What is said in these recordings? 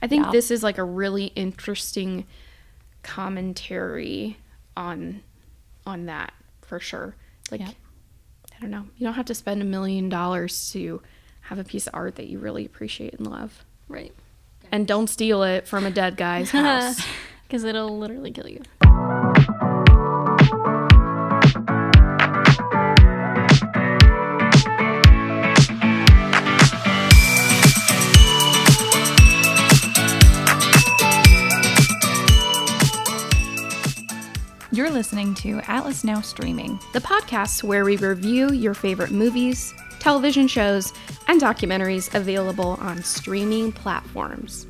I think Yeah. this is like a really interesting commentary on on that for sure. Like Yep. I don't know. You don't have to spend a million dollars to have a piece of art that you really appreciate and love. Right. And don't steal it from a dead guy's house. Because it'll literally kill you. You're listening to Atlas Now Streaming. the podcast where we review your favorite movies, television shows, and documentaries available on streaming platforms.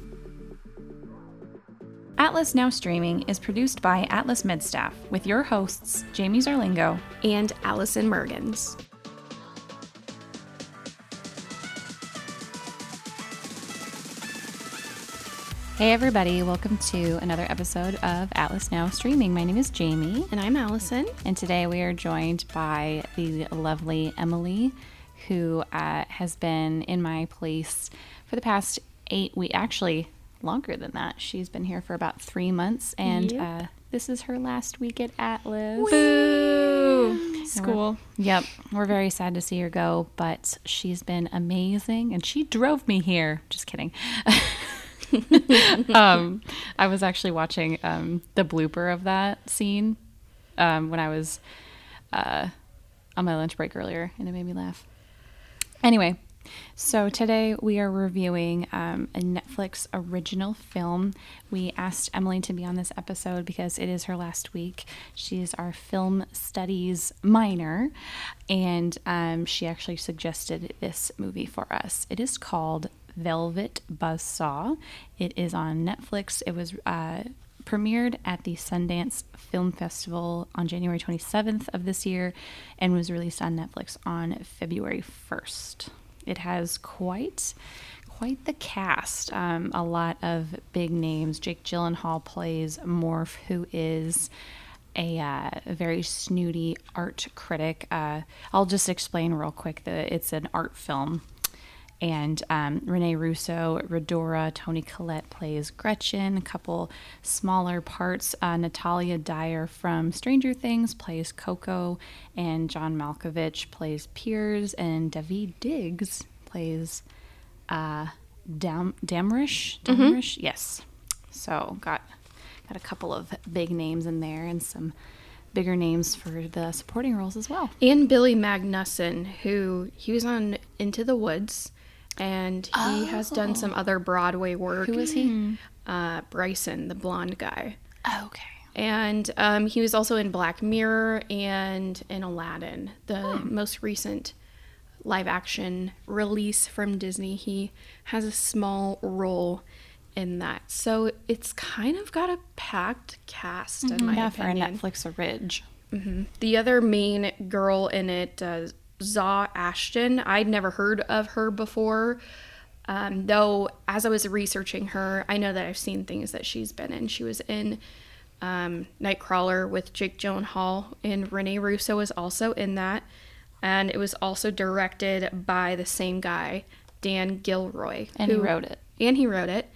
Atlas Now Streaming is produced by Atlas MedStaff with your hosts, Jamie Zarlingo. And Allison Mergens. Hey, everybody, welcome to another episode of Atlas Now Streaming. My name is Jamie, And I'm Allison. and today we are joined by the lovely Emily, who uh, has been in my place for the past eight weeks, actually, longer than that. She's been here for about three months, and Yep. uh, this is her last week at Atlas. Boo! School. Yep. We're very sad to see her go, but she's been amazing and she drove me here. Just kidding. um, I was actually watching um, the blooper of that scene um, when I was uh, on my lunch break earlier, and it made me laugh. Anyway, so today we are reviewing um, a Netflix original film. We asked Emily to be on this episode because it is her last week. She's our film studies minor, and um, she actually suggested this movie for us. It is called Velvet Buzzsaw. It is on Netflix. It was uh, premiered at the Sundance Film Festival on January 27th of this year and was released on Netflix on February 1st. It has quite quite the cast. Um, a lot of big names. Jake Gyllenhaal plays Morf, who is a, uh, very snooty art critic. Uh, I'll just explain real quick that it's an art film and um, Rene Russo, Rhodora, Toni Collette plays Gretchen. A couple smaller parts. Uh, Natalia Dyer from Stranger Things plays Coco, and John Malkovich plays Piers, and David Diggs plays uh, Dam- Damrish. Damrish, yes. So got got a couple of big names in there, and some bigger names for the supporting roles as well. And Billy Magnussen, who he was on Into the Woods, and he has done some other Broadway work. Who is he? Uh, Bryson, the blonde guy. Okay. And um, he was also in Black Mirror and in Aladdin, the most recent live action release from Disney. He has a small role in that. So it's kind of got a packed cast, in my Yeah, for a opinion. Netflix a Ridge. The other main girl in it, uh, Zawe Ashton, I'd never heard of her before. Um, though, as I was researching her, I know that I've seen things that she's been in. She was in um, Nightcrawler with Jake Gyllenhaal, and Rene Russo was also in that. And it was also directed by the same guy, Dan Gilroy. And he who- wrote it. And he wrote it.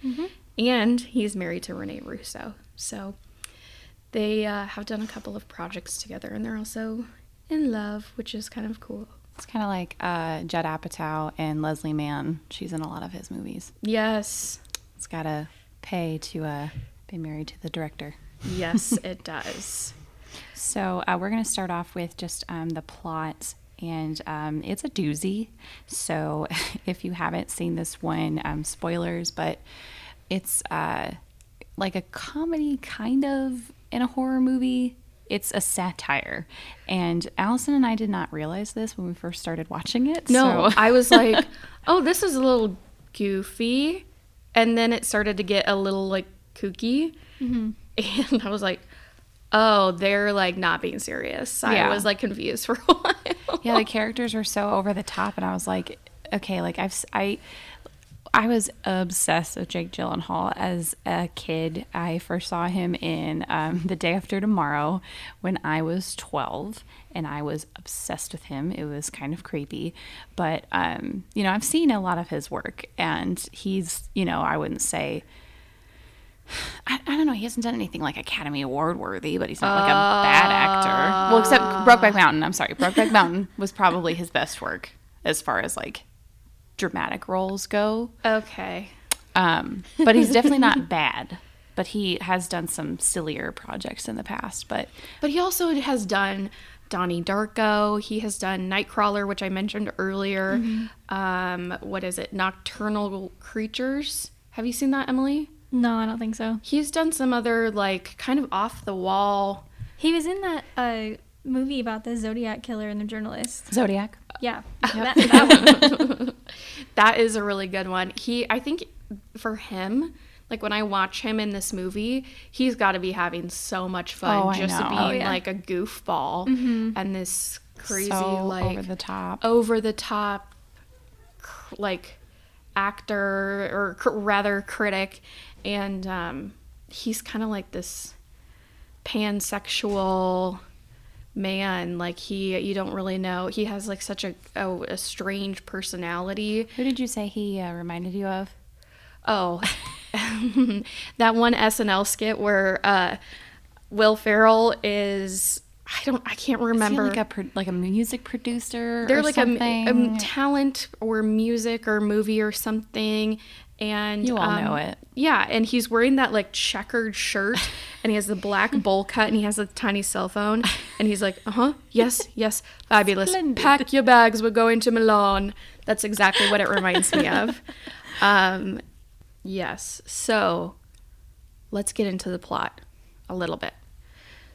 And he's married to Rene Russo. So they uh, have done a couple of projects together, and they're also in love, which is kind of cool. It's kind of like uh, Judd Apatow and Leslie Mann. She's in a lot of his movies. Yes, It's got to pay to uh, be married to the director. yes, it does. So uh, we're going to start off with just um, the plot, and um, it's a doozy. So if you haven't seen this one, um, spoilers, but it's uh, like a comedy, kind of in a horror movie. It's a satire, and Allison and I did not realize this when we first started watching it. No, so- I was like, oh, this is a little goofy. And then it started to get a little like kooky. Mm-hmm. And I was like, oh, they're like not being serious. I Yeah. was like confused for a while. yeah the characters were so over the top and i was like okay like i've i I was obsessed with Jake Gyllenhaal as a kid. I first saw him in um, The Day After Tomorrow when I was 12, and I was obsessed with him. It was kind of creepy, but um, you know, I've seen a lot of his work, and he's, you know, I wouldn't say. I, I don't know. He hasn't done anything like Academy Award worthy, but he's not like a bad actor. Well, except Brokeback Mountain. I'm sorry, Brokeback Mountain was probably his best work as far as like dramatic roles go. Okay. Um, but he's definitely not bad. But he has done some sillier projects in the past. But But he also has done Donnie Darko. He has done Nightcrawler, which I mentioned earlier. Um, what is it? Nocturnal Creatures. Have you seen that, Emily? No, I don't think so. He's done some other like kind of off the wall. He was in that uh, movie about the Zodiac killer and the journalist. Zodiac. Yeah, that, that one. That is a really good one. He, I think, for him, like when I watch him in this movie, he's got to be having so much fun Oh, just being Oh, yeah. like a goofball and this crazy so like over the top. over the top like actor or cr- rather critic and um he's kind of like this pansexual man like he you don't really know he has like such a a, a strange personality Who did you say he uh, reminded you of? oh that one SNL skit where uh Will Ferrell is I don't I can't remember like a pro- like a music producer. they're or like a, a talent or music or movie or something and You all um, know it. yeah and he's wearing that like checkered shirt and he has the black bowl cut and he has a tiny cell phone and he's like uh-huh yes yes fabulous Splendid. pack your bags we're going to milan that's exactly what it reminds me of um yes so let's get into the plot a little bit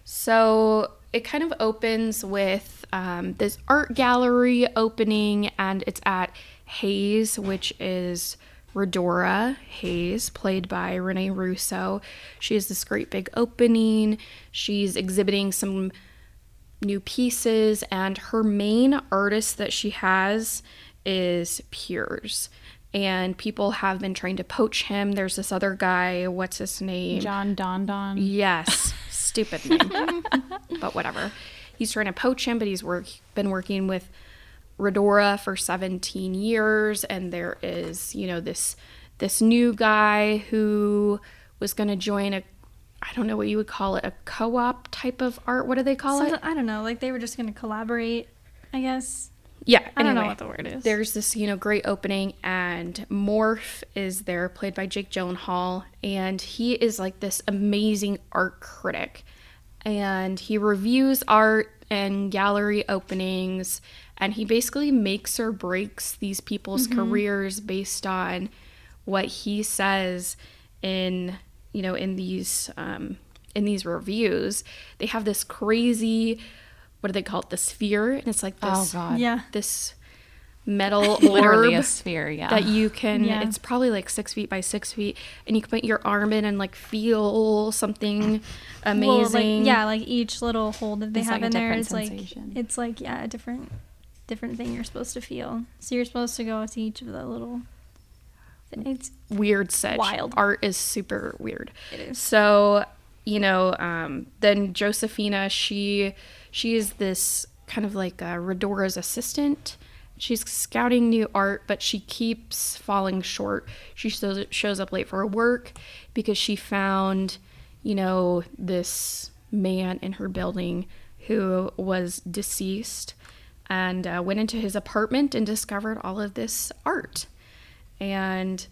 so it kind of opens with um, this art gallery opening, and it's at Haze, which is Rhodora Haze, played by Rene Russo. She has this great big opening. She's exhibiting some new pieces, and her main artist that she has is Piers. And people have been trying to poach him. There's this other guy, what's his name? Jon Dondon. Yes, stupid name, but whatever. He's trying to poach him, but he's work been working with Rhodora for 17 years, and there is you know this this new guy who was going to join a I don't know what you would call it a co-op type of art. What do they call Something- it? I don't know. Like they were just gonna collaborate. I guess. Yeah, I don't know what the word is. There's this, you know, great opening, and Morf is there, played by Jake Gyllenhaal, and he is like this amazing art critic, and he reviews art and gallery openings, and he basically makes or breaks these people's careers based on what he says in, you know, in these um, in these reviews. They have this crazy, what do they call it? The sphere, and it's like this, Oh this God. Yeah. this metal Literally a sphere. Yeah. that you can Yeah. it's probably like six feet by six feet and you can put your arm in and like feel something amazing Well, like, yeah, like each little hole that they It's have like in there different like it's like yeah, a different different thing you're supposed to feel. So you're supposed to go to each of the little. It's weird sedge Wild. art is super weird It is. so you know um, then josephina she she is this kind of like uh, rhodora's assistant she's scouting new art but she keeps falling short. She shows, shows up late for work because she found you know this man in her building who was deceased and uh, went into his apartment and discovered all of this art. And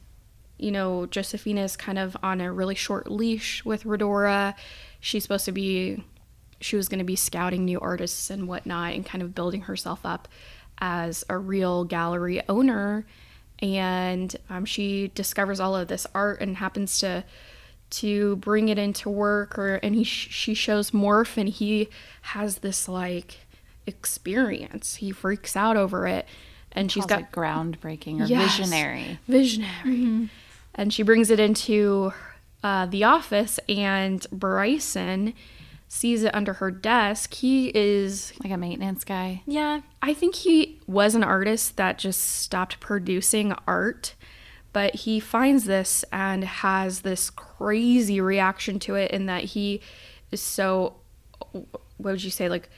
you know josephina is kind of on a really short leash with rhodora she's supposed to be she was going to be scouting new artists and whatnot and kind of building herself up as a real gallery owner and um, she discovers all of this art and happens to to bring it into work or and he she shows morf and he has this like experience he freaks out over it and she's got groundbreaking or Yes. visionary. visionary. And she brings it into uh, the office, and Bryson sees it under her desk. He is, Like a maintenance guy. yeah, I think he was an artist that just stopped producing art, But he finds this and has this crazy reaction to it, in that he is so, what would you say, like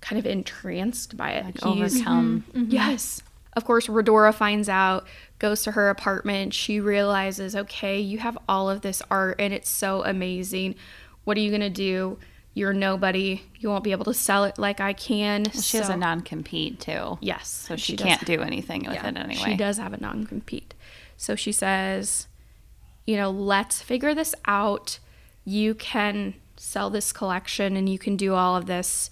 kind of entranced by it. Like He's- overcome. Mm-hmm. Mm-hmm. Yes. Of course, Rhodora finds out, goes to her apartment. She realizes, okay, you have all of this art and it's so amazing. What are you going to do? You're nobody. You won't be able to sell it like I can. She has So- a non compete too. Yes. So she, does can't do anything with yeah, it anyway. She does have a non compete. So she says, you know, let's figure this out. You can sell this collection and you can do all of this,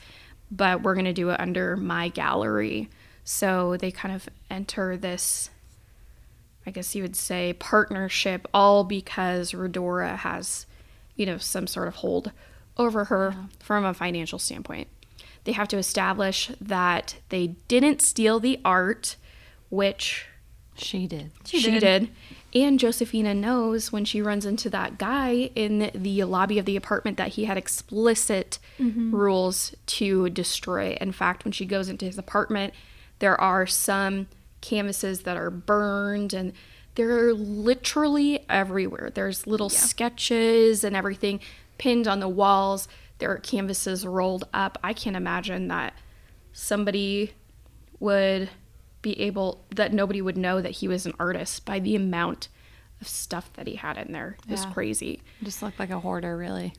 but we're going to do it under my gallery. So they kind of enter this, I guess you would say, partnership, all because Rhodora has, you know, some sort of hold over her from a financial standpoint. They have to establish that they didn't steal the art, which She did. she, She did. did. And Josephina knows when she runs into that guy in the lobby of the apartment that he had explicit mm-hmm. rules to destroy. In fact, when she goes into his apartment, there are some canvases that are burned and they're literally everywhere. There's little sketches and everything pinned on the walls. There are canvases rolled up. I can't imagine that somebody would be able that nobody would know that he was an artist by the amount of stuff that he had in there. It was Yeah. crazy. Just looked like a hoarder, really.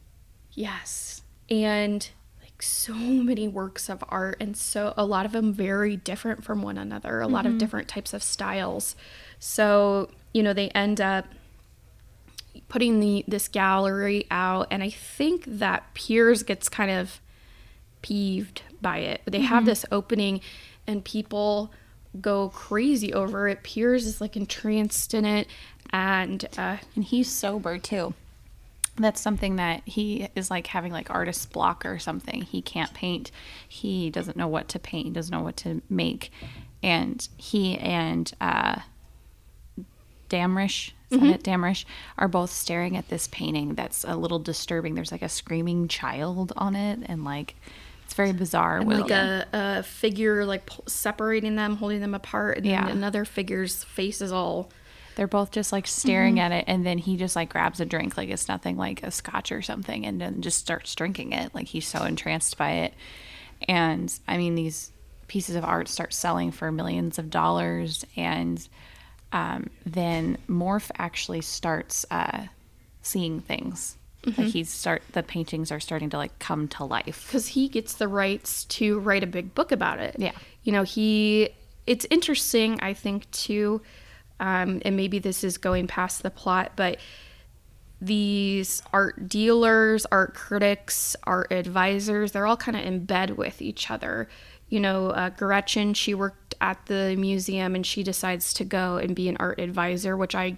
Yes. And like so many works of art and so a lot of them very different from one another, a lot of mm-hmm. different types of styles. So, you know, they end up putting the this gallery out and I think that Piers gets kind of peeved by it. They have this opening and people go crazy over it. Piers is like entranced in it and uh And he's sober too. That's something that he is like having like artist's block or something. He can't paint. He doesn't know what to paint. He doesn't know what to make. And he and uh, Damrish, that mm-hmm. it? Damrish, are both staring at this painting that's a little disturbing. There's like a screaming child on it, and like it's very bizarre. and like a, a figure like separating them, holding them apart, and Yeah. another figure's face is all. They're both just like staring mm-hmm. at it, and then he just like grabs a drink, like it's nothing like a scotch or something, and then just starts drinking it. Like he's so entranced by it. And I mean, these pieces of art start selling for millions of dollars, and um, then Morf actually starts uh, seeing things. Like he's start the paintings are starting to like come to life. because he gets the rights to write a big book about it. Yeah. You know, he, it's interesting, I think, too, um, and maybe this is going past the plot, but these art dealers, art critics, art advisors, they're all kind of in bed with each other. You know, uh, Gretchen, she worked at the museum and she decides to go and be an art advisor, which I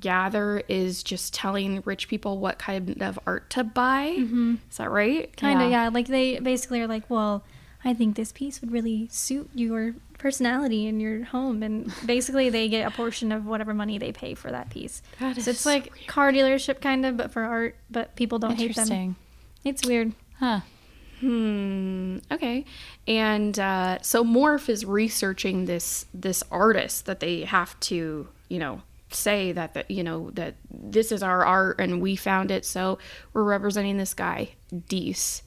gather is just telling rich people what kind of art to buy. Is that right? Kind of, Yeah. yeah. Like they basically are like, well, I think this piece would really suit your personality in your home, and basically they get a portion of whatever money they pay for that piece. That so is it's like car dealership kind of, but for art. But people don't hate them. Interesting, It's weird. huh? Hmm. Okay. And uh, so Morf is researching this this artist that they have to, you know, say that that you know that this is our art and we found it, so we're representing this guy, Dease.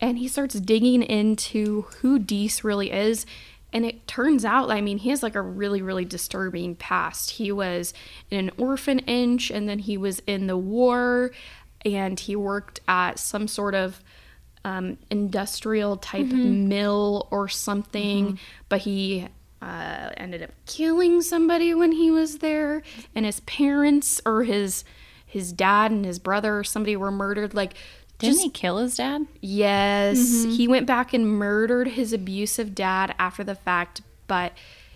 And he starts digging into who Dease really is. And it turns out, I mean, he has like a really, really disturbing past. He was in an orphanage and then he was in the war and he worked at some sort of um, industrial type mill or something, but he uh, ended up killing somebody when he was there, and his parents or his his dad and his brother or somebody were murdered. Like, Didn't just he kill his dad? yes, he went back and murdered his abusive dad after the fact, but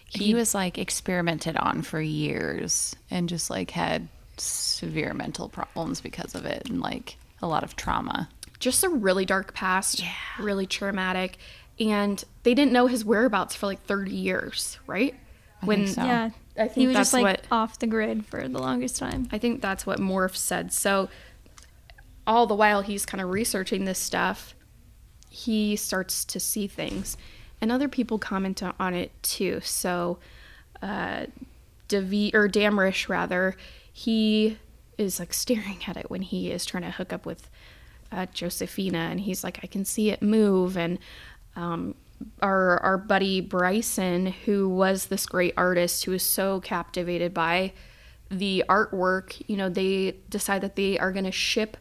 he was like experimented on for years and just like had severe mental problems because of it and like a lot of trauma. Just a really dark past, really traumatic, and they didn't know his whereabouts for like 30 years, right? when so. Yeah. I he think was that's just like what off the grid for the longest time. I think that's what Morf said. So all the while he's kind of researching this stuff, he starts to see things, and other people comment on it too. So uh, Devi or Damrish rather, he is like staring at it when he is trying to hook up with uh, Josephina, and he's like, I can see it move, and um, our our buddy Bryson, who was this great artist who was so captivated by the artwork, you know, they decide that they are going to ship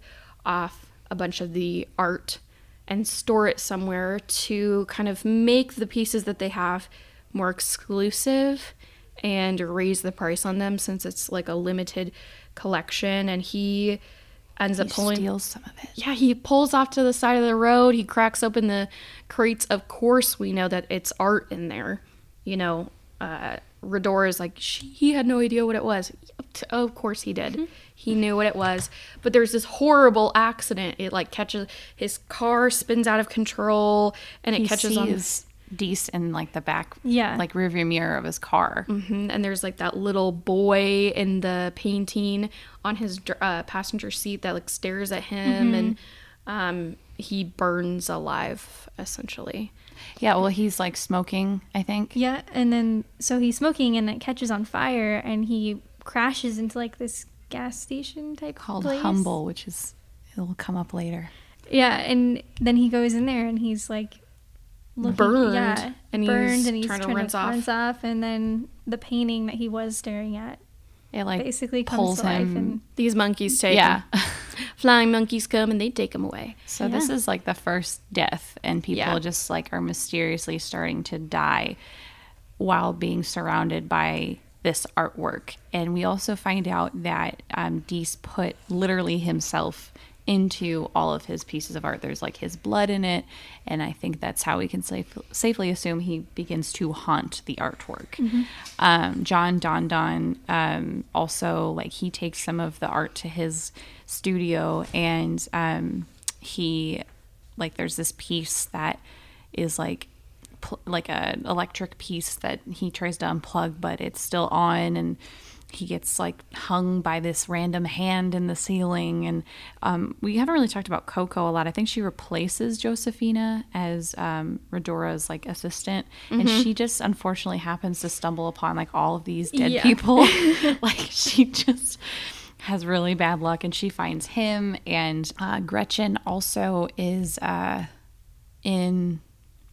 off a bunch of the art and store it somewhere to kind of make the pieces that they have more exclusive and raise the price on them since it's like a limited collection and he ends up pulling steals some of it. yeah, he pulls off to the side of the road. He cracks open the crates. Of course, we know that it's art in there. You know, uh, Rador is like, he had no idea what it was. Oh, of course he did. He knew what it was. But there's this horrible accident. It like catches his car spins out of control and it He catches on. Dease in like the back, Yeah. like rearview mirror of his car. Mhm, And there's like that little boy in the painting on his uh, passenger seat that like stares at him and um, he burns alive essentially. Yeah, well, he's like smoking, I think. Yeah, and then so he's smoking and it catches on fire and he crashes into like this gas station type Called place. Humble, which is it'll come up later. Yeah, and then he goes in there and he's like looking, Burned, yeah, and burned, he's and he's trying to trying rinse to off. rinse off, and then the painting that he was staring at It like basically comes pulls to life him. and These monkeys take yeah. him. Flying monkeys come and they take him away. So this is like the first death, and people Yeah. just like are mysteriously starting to die while being surrounded by this artwork. And we also find out that um, Dease put literally himself into all of his pieces of art. There's like his blood in it, and I think that's how we can safe, safely assume he begins to haunt the artwork. Um, Jon Dondon um, also like he takes some of the art to his studio, and um, he like there's this piece that is like pl- like a electric piece that he tries to unplug but it's still on and he gets like hung by this random hand in the ceiling and um, we haven't really talked about coco a lot. I think she replaces josephina as um, rhodora's like assistant and she just unfortunately happens to stumble upon like all of these dead Yeah. people. Like she just has really bad luck and she finds him and uh, gretchen also is uh, in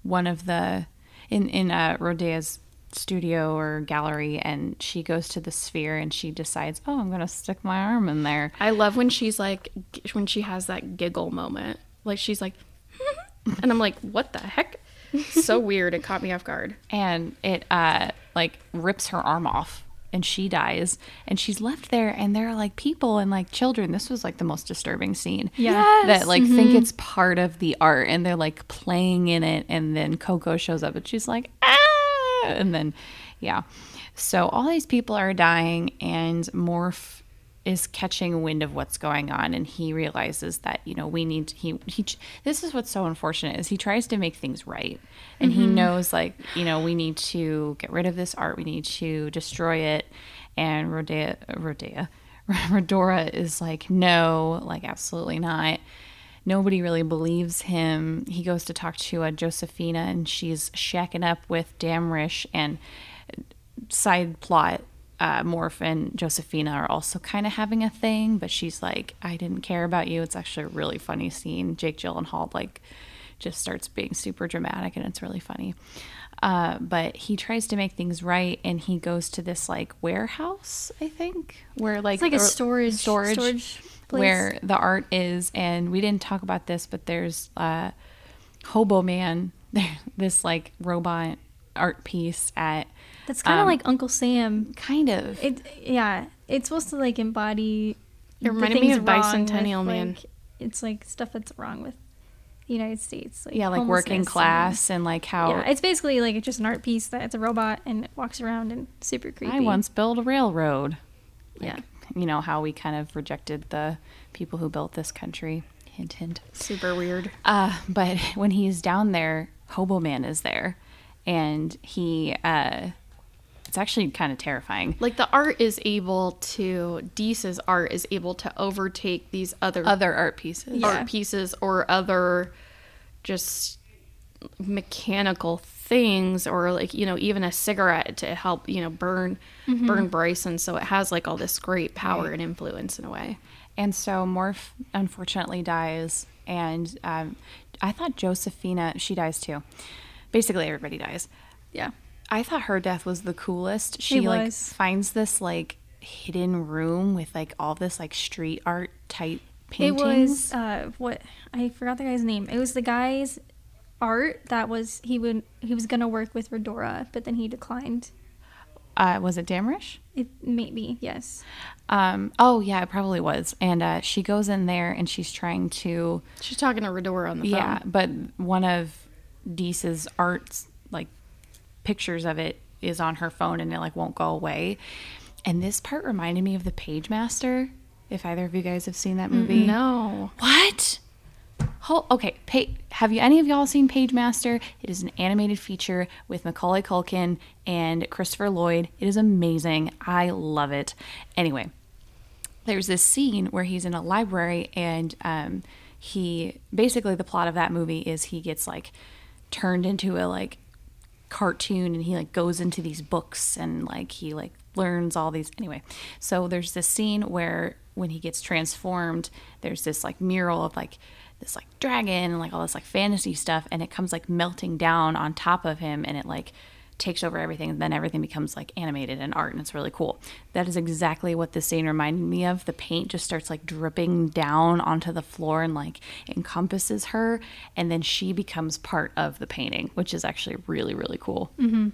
one of the in in uh, Rodea's studio or gallery, and she goes to the sphere and she decides, oh, I'm gonna stick my arm in there. I love when she's like when she has that giggle moment. Like she's like and I'm like, what the heck? so weird. It caught me off guard. and it uh like rips her arm off and she dies and she's left there and there are like people and like children this was like the most disturbing scene Yeah. that like think it's part of the art and they're like playing in it and then coco shows up and she's like ah and then yeah. So all these people are dying and morf is catching wind of what's going on and he realizes that you know we need to, he he this is what's so unfortunate is he tries to make things right. And he mm-hmm. knows like you know we need to get rid of this art we need to destroy it. And Rodea Rodea Rhodora is like no like absolutely not nobody really believes him he goes to talk to uh, Josephina and she's shacking up with Damrish and side plot uh, Morf and Josephina are also kind of having a thing, but she's like, I didn't care about you. It's actually a really funny scene. Jake Gyllenhaal like just starts being super dramatic, and it's really funny. Uh, but he tries to make things right, and he goes to this like warehouse, I think, where like it's like a storage storage, storage place. where the art is. And we didn't talk about this, but there's uh, Hobo Man, this like robot art piece at that's kind of um, like Uncle Sam. kind of It yeah, it's supposed to like embody. It reminded me of Bicentennial with, Man. Like, it's like stuff that's wrong with the United States. Like yeah like working class and like how yeah, it's basically like it's just an art piece that it's a robot and it walks around and super creepy. i once built a railroad yeah. You know how we kind of rejected the people who built this country. Hint hint. Super weird. uh, but when he's down there hobo man is there. And he uh it's actually kind of terrifying. Like the art is able to Dease's art is able to overtake these other other art pieces. Yeah. art pieces or other just mechanical things or like you know even a cigarette to help you know burn burn Bryson so it has like all this great power and influence in a way And so Morf unfortunately dies, and um, I thought Josephina she dies too. Basically, everybody dies. Yeah. I thought her death was the coolest. She like finds this like hidden room with like all this like street art type paintings. It was uh what I forgot the guy's name. It was the guy's art that was he would he was gonna work with Rhodora, but then he declined. uh, was it Damrish? It maybe yes. Um, oh yeah, it probably was. And uh, she goes in there and she's trying to she's talking to Rhodora on the phone Yeah, but one of Dease's arts, like pictures of it, is on her phone and it like won't go away. And this part reminded me of the Pagemaster. If either of you guys have seen that movie, no What? Okay, have you any of y'all seen Pagemaster? It is an animated feature with Macaulay Culkin and Christopher Lloyd. It is amazing. I love it. Anyway, there's this scene where he's in a library and um, he basically the plot of that movie is he gets like turned into a like cartoon and he like goes into these books and like he like learns all these anyway so there's this scene where when he gets transformed there's this like mural of like this like dragon and like all this like fantasy stuff and it comes like melting down on top of him and it like takes over everything and then everything becomes like animated and art and it's really cool. That is exactly what this scene reminded me of. The paint just starts like dripping down onto the floor and like encompasses her and then she becomes part of the painting which is actually really really cool. Mm-hmm.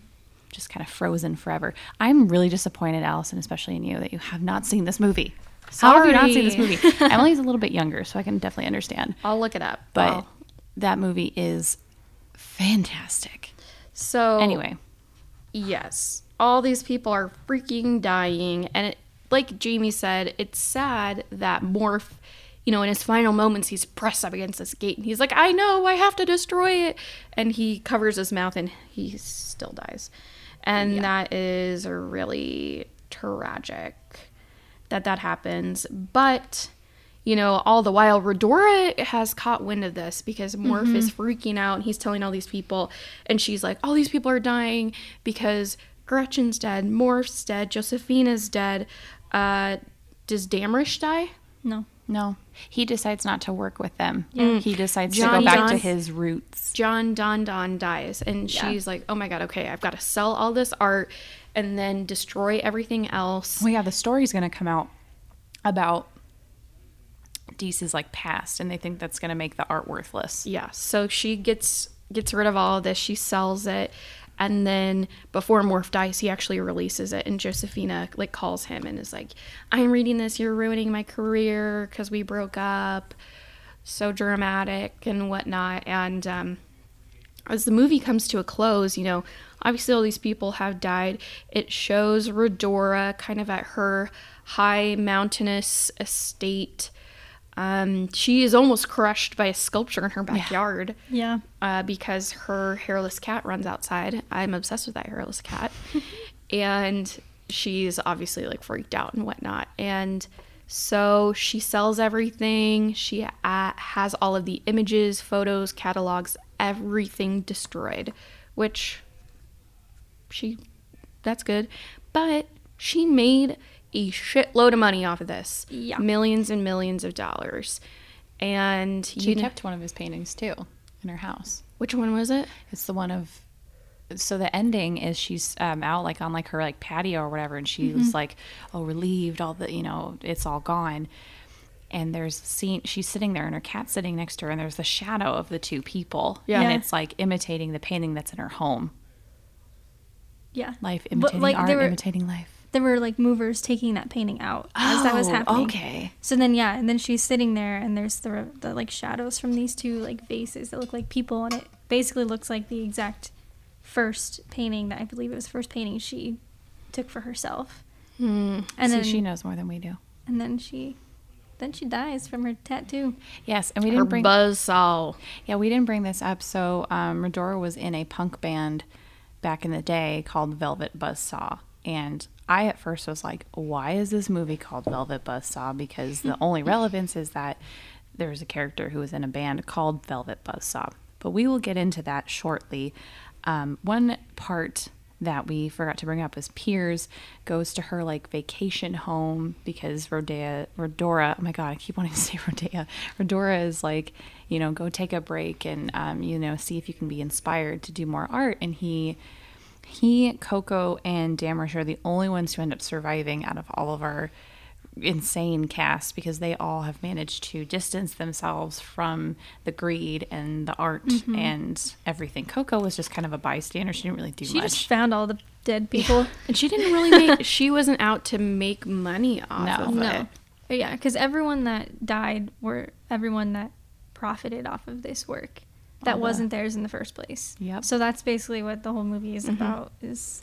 just kind of frozen forever. I'm really disappointed allison especially in you that you have not seen this movie how have you not seen this movie. Emily's a little bit younger so i can definitely understand. I'll look it up. But I'll- that movie is fantastic. So anyway. yes all these people are freaking dying and it, like jamie said it's sad that morf you know in his final moments he's pressed up against this gate and he's like i know i have to destroy it and he covers his mouth and he still dies. And that is really tragic that that happens but you know, all the while, Rhodora has caught wind of this because Morf is freaking out. And he's telling all these people, and she's like, all these people are dying because Gretchen's dead, Morf's dead, Josephina's dead. Uh, does Damrish die? No. No, he decides not to work with them. Yeah. He decides to go back John- to his roots. Jon Dondon dies, and Yeah. she's like, oh my god, okay, I've got to sell all this art and then destroy everything else. Well, yeah, the story's going to come out about Dease's like past, and they think that's going to make the art worthless. Yeah, so she gets gets rid of all of this. She sells it, and then before Morf dies, he actually releases it. And Josephina like calls him and is like, "I'm reading this. You're ruining my career because we broke up." So dramatic and whatnot. And um, as the movie comes to a close, you know, obviously all these people have died. It shows Rhodora kind of at her high mountainous estate. Um, she is almost crushed by a sculpture in her backyard Yeah. uh, because her hairless cat runs outside. I'm obsessed with that hairless cat. and she's obviously like freaked out and whatnot. And so she sells everything. She uh, has all of the images, photos, catalogs, everything destroyed, which she, that's good. But she made a shitload of money off of this. Yeah. Millions and millions of dollars. And She know, kept one of his paintings too in her house. which one was it? It's the one of. So the ending is she's um, out like on like her like patio or whatever, and she was like, "Oh, relieved, all the you know, it's all gone." And there's scene. She's sitting there, and her cat's sitting next to her, and there's the shadow of the two people. Yeah. and it's like imitating the painting that's in her home. Yeah. Life But, imitating like, art, were- imitating life. There were like movers taking that painting out as that was Oh, happening. okay. So then yeah, and then she's sitting there and there's the the like shadows from these two like vases that look like people and it basically looks like the exact first painting that I believe it was the first painting she took for herself. Hmm. And See, then she knows more than we do. and then she then she dies from her tattoo. Yes, and we didn't bring. buzz saw. Yeah, we didn't bring this up. So, um, Rhodora was in a punk band back in the day called Velvet Buzzsaw. And I at first was like, why is this movie called Velvet Buzzsaw? Because the only relevance is that there's a character who was in a band called Velvet Buzzsaw. But we will get into that shortly. Um, one part that we forgot to bring up is Piers goes to her like vacation home because Rodea, Rhodora, oh my god, I keep wanting to say Rodea. Rhodora is like, you know, go take a break and um, you know, see if you can be inspired to do more art. And he he, Coco, and Damrish are the only ones who end up surviving out of all of our insane cast because they all have managed to distance themselves from the greed and the art Mm-hmm. and everything. Coco was just kind of a bystander. She didn't really do She much. She just found all the dead people. And she didn't really make. she wasn't out to make money off No. of No. it. But yeah, because everyone that died were everyone that profited off of this work that All the- wasn't theirs in the first place. Yep. So that's basically what the whole movie is about: is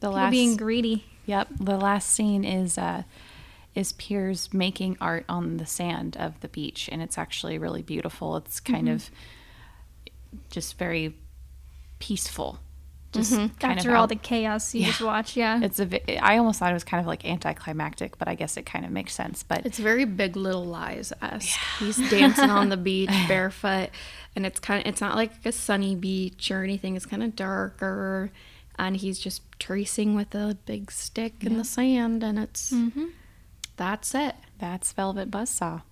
the last being greedy. Yep. The last scene is uh is Piers making art on the sand of the beach and it's actually really beautiful. It's kind Mm-hmm. of just very peaceful. Just Mm-hmm. After all the chaos you Yeah. just watch, yeah. it's a I almost thought it was kind of like anticlimactic, but I guess it kind of makes sense. But It's very Big Little Lies esque. He's dancing on the beach barefoot, and it's kind of it's not like a sunny beach or anything. It's kind of darker, and he's just tracing with a big stick in the sand, and it's Mm-hmm. That's it. that's Velvet Buzzsaw.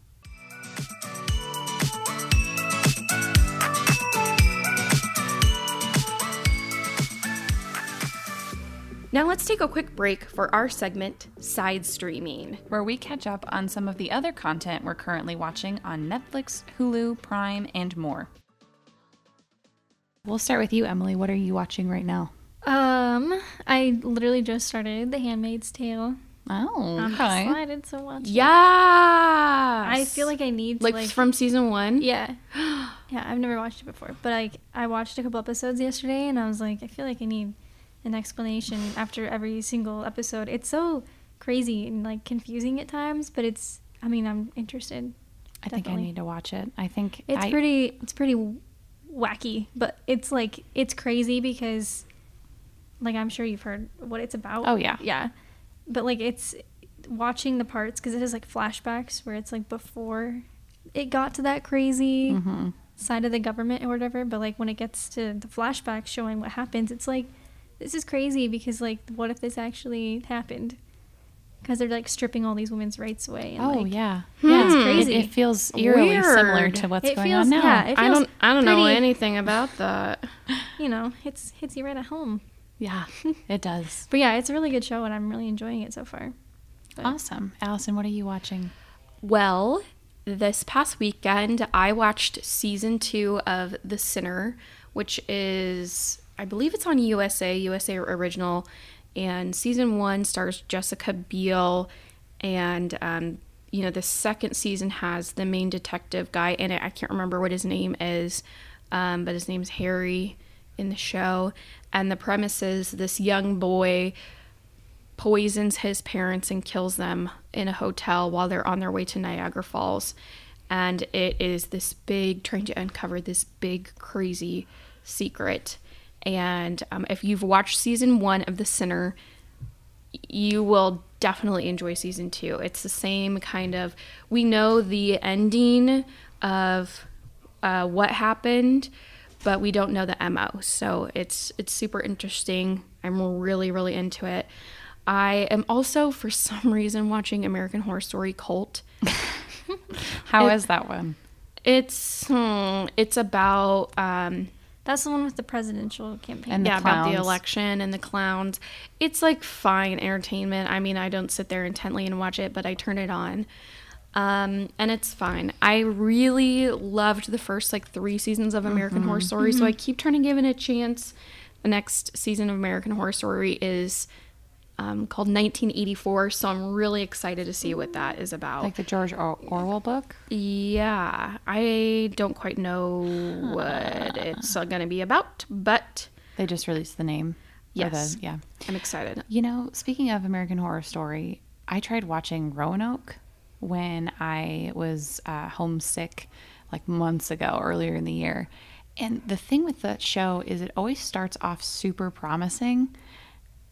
Now let's take a quick break for our segment side streaming. where we catch up on some of the other content we're currently watching on Netflix, Hulu, Prime, and more. We'll start with you, Emily. What are you watching right now? Um, I literally just started The Handmaid's Tale. Oh, I'm okay. excited to watch. Yeah, I feel like I need to like, like, from season one. yeah, yeah. I've never watched it before, but like I watched a couple episodes yesterday, and I was like, I feel like I need an explanation after every single episode. It's so crazy and like confusing at times, but it's. I mean, I'm interested. I think I need to watch it. I think It's I, pretty. It's pretty wacky, but it's like it's crazy because, like, I'm sure you've heard what it's about. Oh, yeah. yeah. But like, it's watching the parts because it has like flashbacks where it's like before it got to that crazy Mm-hmm. side of the government or whatever. But like when it gets to the flashbacks showing what happens, it's like this is crazy because like what if this actually happened? Because they're like stripping all these women's rights away. And, Oh like, yeah, Yeah, it's It- crazy. It, feels eerily similar to what's It going feels- on now. yeah, it I don't I don't know anything about that. you know, it's hits you right at home. Yeah, it does. But yeah, it's a really good show, and I'm really enjoying it so far. But- Awesome, Allison. What are you watching? Well, this past weekend, I watched season two of The Sinner, which is, I believe it's on USA, USA Original. And season one stars Jessica Biel. And, um, you know, the second season has the main detective guy in it. I can't remember what his name is, um, but his name's Harry in the show. And the premise is this young boy poisons his parents and kills them in a hotel while they're on their way to Niagara Falls. And it is this big, trying to uncover this big, crazy secret. And um, if you've watched season one of The Sinner, you will definitely enjoy season two. It's the same kind of, we know the ending of uh, what happened, but we don't know the MO. So it's it's super interesting. I'm really really into it. I am also for some reason watching American Horror Story Cult. How It- is that one? It's hmm, it's about um That's the one with the presidential campaign. And the yeah about the election and the clowns. It's like fine entertainment. I mean, I don't sit there intently and watch it, but I turn it on. Um, and it's fine. I really loved the first like three seasons of American Horror Story, so I keep trying to give it a chance. The next season of American Horror Story is um, called 1984, so I'm really excited to see what that is about. Like the George or- Orwell book? yeah, I don't quite know what it's going to be about, but They just released the name. Or the- Yes. yeah. I'm excited. You know, speaking of American Horror Story, I tried watching Roanoke when I was uh, homesick like months ago, earlier in the year. And the thing with that show is it always starts off super promising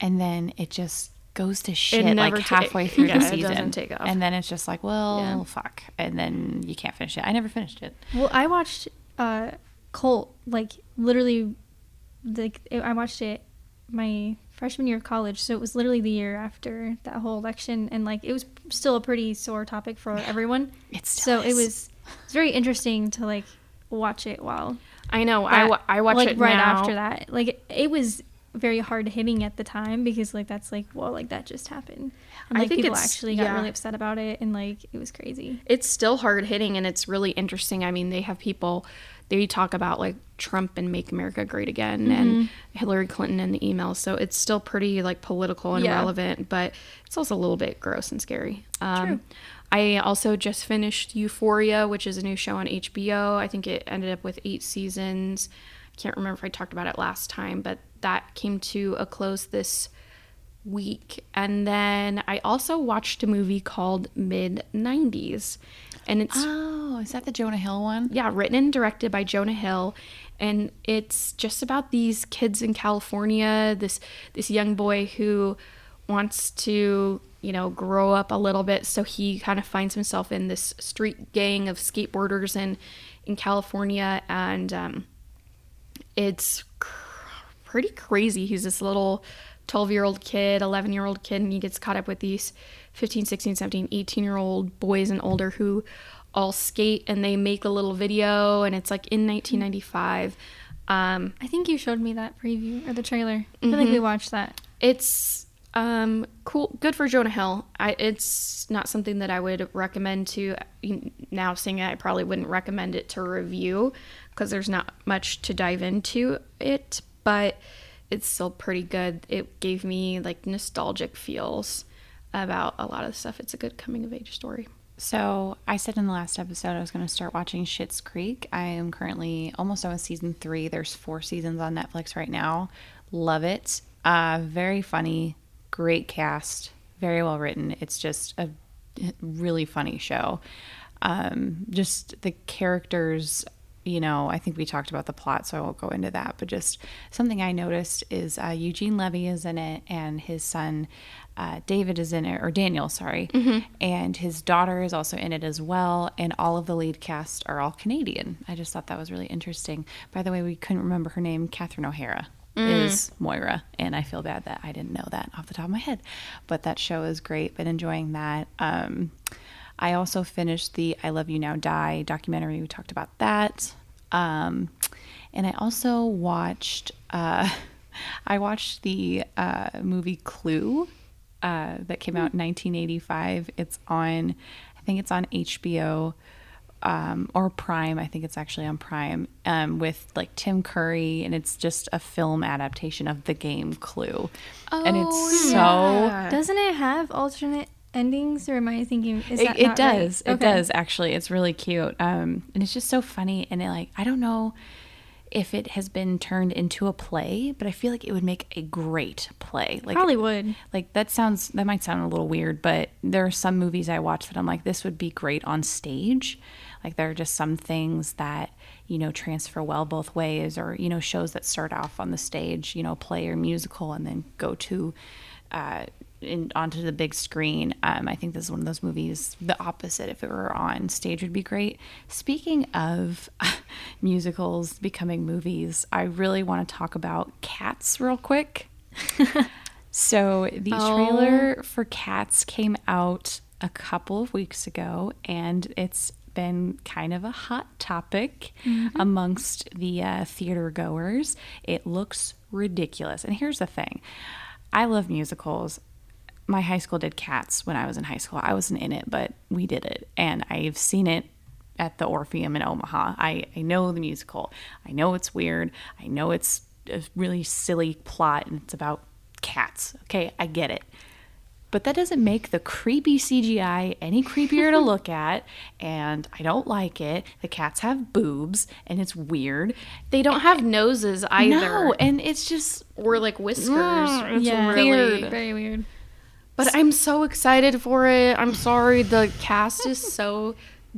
and then it just goes to shit like ta- halfway through yeah, the it season. doesn't take off. And then it's just like, well, Yeah. fuck. And then you can't finish it. I never finished it. Well, I watched uh, Cult like literally like I watched it my freshman year of college, so it was literally the year after that whole election, and like it was still a pretty sore topic for everyone. It So still it is. was it's very interesting to like watch it while I know. I, that- wa- I watch like it right now. after that. Like it was very hard hitting at the time because like that's like well like that just happened and I like think people it's- actually got yeah. really upset about it and like it was crazy. It's still hard hitting and it's really interesting. I mean, they have people. They talk about like Trump and Make America Great Again and Mm-hmm. Hillary Clinton in the emails. So it's still pretty like political and Yeah. relevant, but it's also a little bit gross and scary. Um, True. I also just finished Euphoria, which is a new show on HBO. I think it ended up with eight seasons. I can't remember if I talked about it last time, but that came to a close this week. And then I also watched a movie called Mid 90s. And it's Oh, is that the Jonah Hill one? yeah, written and directed by Jonah Hill, and it's just about these kids in California. This this young boy who wants to you know grow up a little bit, so he kind of finds himself in this street gang of skateboarders in in California, and um, it's cr- pretty crazy. He's this little 12 year old kid, 11 year old kid, and he gets caught up with these 15, 16, 17, 18 year old boys and older who all skate and they make a little video, and it's like in 1995. Um, I think you showed me that preview or the trailer. I feel like we watched that. it's um cool good for jonah hill I, it's not something that i would recommend to now seeing it i probably wouldn't recommend it to review because there's not much to dive into it but it's still pretty good it gave me like nostalgic feels about a lot of stuff it's a good coming of age story So I said in the last episode I was going to start watching Schitt's Creek. I am currently almost with season three. There's four seasons on Netflix right now. Love it. Uh, very funny, great cast, very well written. It's just a really funny show. Um, just the characters you know, I think we talked about the plot, so I won't go into that. But just something I noticed is uh, Eugene Levy is in it, and his son uh, David is in it, or Daniel, sorry, and his daughter is also in it as well. And all of the lead cast are all Canadian. I just thought that was really interesting. By the way, we couldn't remember her name. Catherine O'Hara is Moira, and I feel bad that I didn't know that off the top of my head. But that show is great. Been enjoying that. Um, I also finished the I Love You Now Die documentary. We talked about that. Um, and I also watched uh, I watched the uh, movie Clue uh, that came out in 1985. It's on I think it's on HBO um, or Prime. I think it's actually on Prime um, with like Tim Curry, and it's just a film adaptation of the game Clue. Oh, and it's so. Doesn't it have alternate endings, or am I thinking? Is it, that it not right? does. It Okay. does actually. It's really cute. Um, and it's just so funny. And it like I don't know if it has been turned into a play, but I feel like it would make a great play. Like Probably would. like that sounds that might sound a little weird, but there are some movies I watch that I'm like this would be great on stage. Like there are just some things that you know transfer well both ways, or you know shows that start off on the stage, you know play or musical, and then go to uh, in, onto the big screen. Um, I think this is one of those movies. The opposite, if it were on stage, would be great. Speaking of musicals becoming movies, I really want to talk about Cats real quick. So the Oh. trailer for Cats came out a couple of weeks ago, and it's been kind of a hot topic amongst the uh, theater goers. It looks ridiculous. And here's the thing I love musicals. My high school did Cats when I was in high school. I wasn't in it, but we did it. And I've seen it at the Orpheum in Omaha. I, I know the musical. I know it's weird. I know it's a really silly plot and it's about cats. Okay, I get it. But that doesn't make the creepy CGI any creepier to look at, and I don't like it. The cats have boobs, and it's weird. they don't have noses either No, and it's just or like whiskers Mm, it's yeah, really weird. Very weird. But I'm so excited for it. I'm sorry. The cast is so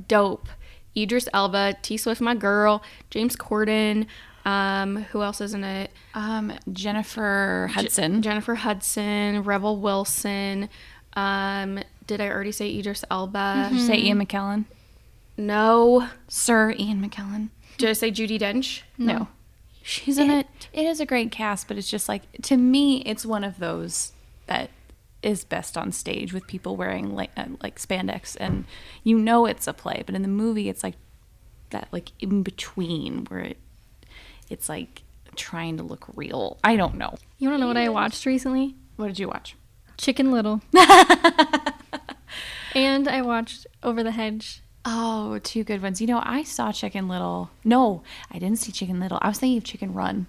dope. Idris Elba, T Swift, my girl, James Corden. Um, who else is in it? um, Jennifer Hudson. Jennifer Hudson, Rebel Wilson. Um, did I already say Idris Elba? Did you say Ian McKellen? No. Sir Ian McKellen? Did I say Judi Dench? No. She's in it. It is a great cast, but it's just like to me, it's one of those that is best on stage with people wearing like uh, like spandex, and you know it's a play. But in the movie, it's like that like in between where it, it's like trying to look real. I don't know. You want to know what I watched recently? What did you watch? Chicken Little. and I watched Over the Hedge. Oh, two good ones. You know, I saw Chicken Little. No, I didn't see Chicken Little. I was thinking of Chicken Run.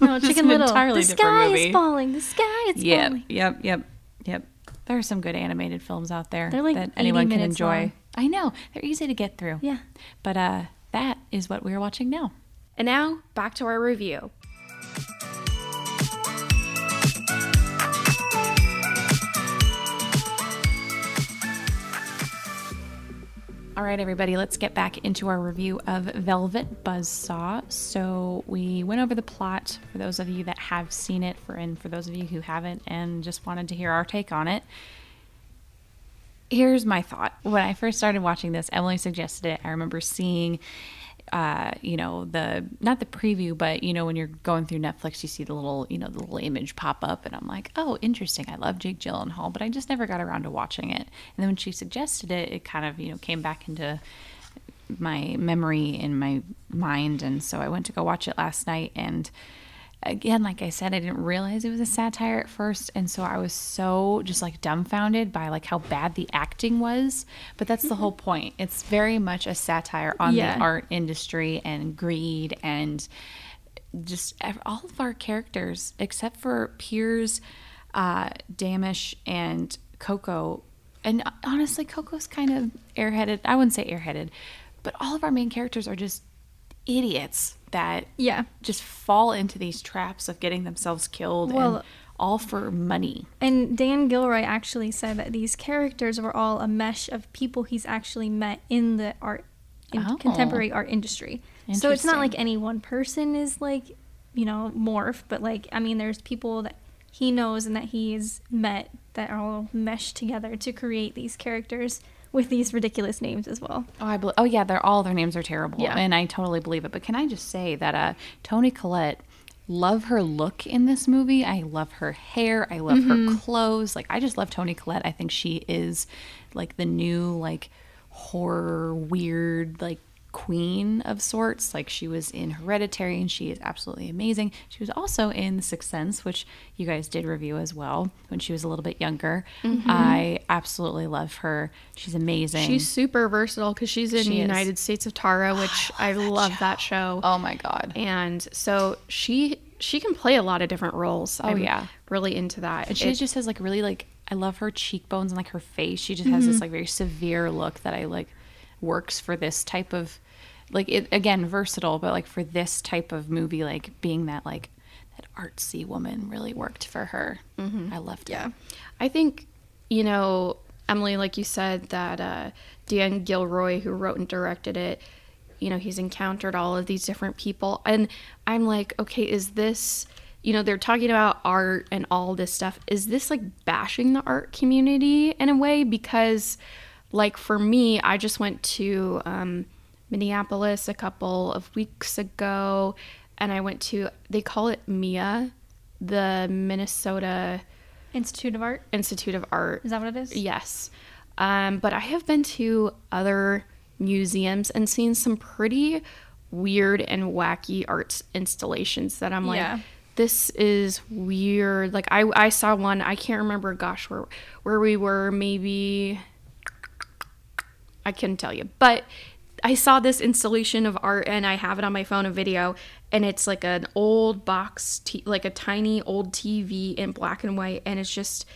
No, Chicken Little. entirely the different sky movie. is falling. The sky is Yep, falling. yep, yep, yep. There are some good animated films out there They're like that 80 anyone can minutes enjoy. long. I know they're easy to get through. Yeah. but uh, that is what we're watching now. And now back to our review. All right, everybody, let's get back into our review of Velvet Buzzsaw. So we went over the plot for those of you that have seen it, for and for those of you who haven't, and just wanted to hear our take on it. Here's my thought. When I first started watching this, Emily suggested it. I remember seeing, uh, you know, the not the preview, but you know, when you're going through Netflix, you see the little, you know, the little image pop up, and I'm like, oh, interesting. I love Jake Gyllenhaal, but I just never got around to watching it. And then when she suggested it, it kind of, you know, came back into my memory in my mind, and so I went to go watch it last night, and again, like I said, I didn't realize it was a satire at first, and so I was so just like dumbfounded by like how bad the acting was. But that's the whole point. It's very much a satire on Yeah. the art industry and greed and just all of our characters, except for Piers, uh, Damrish, and Coco. And honestly, Coco's kind of airheaded. I wouldn't say airheaded, but all of our main characters are just idiots that Yeah. just fall into these traps of getting themselves killed Well- and all for money. And Dan Gilroy actually said that these characters were all a mesh of people he's actually met in the art, in Oh. contemporary art industry. So it's not like any one person is like, you know, Morf, but like, I mean, there's people that he knows and that he's met that are all meshed together to create these characters with these ridiculous names as well. Oh, I bel oh yeah, they're all their names are terrible, Yeah. and I totally believe it. But can I just say that uh, Toni Collette, love her look in this movie. I love her hair. I love her clothes. Like I just love Toni Collette. I think she is like the new like horror weird like queen of sorts. Like she was in Hereditary, and she is absolutely amazing. She was also in The Sixth Sense, which you guys did review as well when she was a little bit younger. Mm-hmm. I absolutely love her. She's amazing. She's super versatile because she's in She is. United States of Tara, which I love, that, show. Oh my god. And so she she can play a lot of different roles. Oh, I'm yeah. really into that. And she It- just has like really like I love her cheekbones and like her face. She just has this mm-hmm. like very severe look that I like works for this type of like it again versatile, but like for this type of movie, like being that like that artsy woman really worked for her. Mm-hmm. I loved it. Yeah. I think, you know, Emily, like you said, that uh, Dan Gilroy, who wrote and directed it, you know, he's encountered all of these different people. And I'm like, okay, is this, you know, they're talking about art and all this stuff. Is this like bashing the art community in a way? Because, like, for me, I just went to um, Minneapolis a couple of weeks ago and I went to, they call it MIA, the Minnesota. Institute of Art. Institute of Art. Is that what it is? Yes. Um, but I have been to other museums and seen some pretty weird and wacky art installations that I'm like, Yeah. this is weird. Like I, I saw one, I can't remember, gosh, where, where we were, maybe, I couldn't tell you, but I saw this installation of art and I have it on my phone, a video, and it's like an old box, t- like a tiny old TV in black and white, and it's just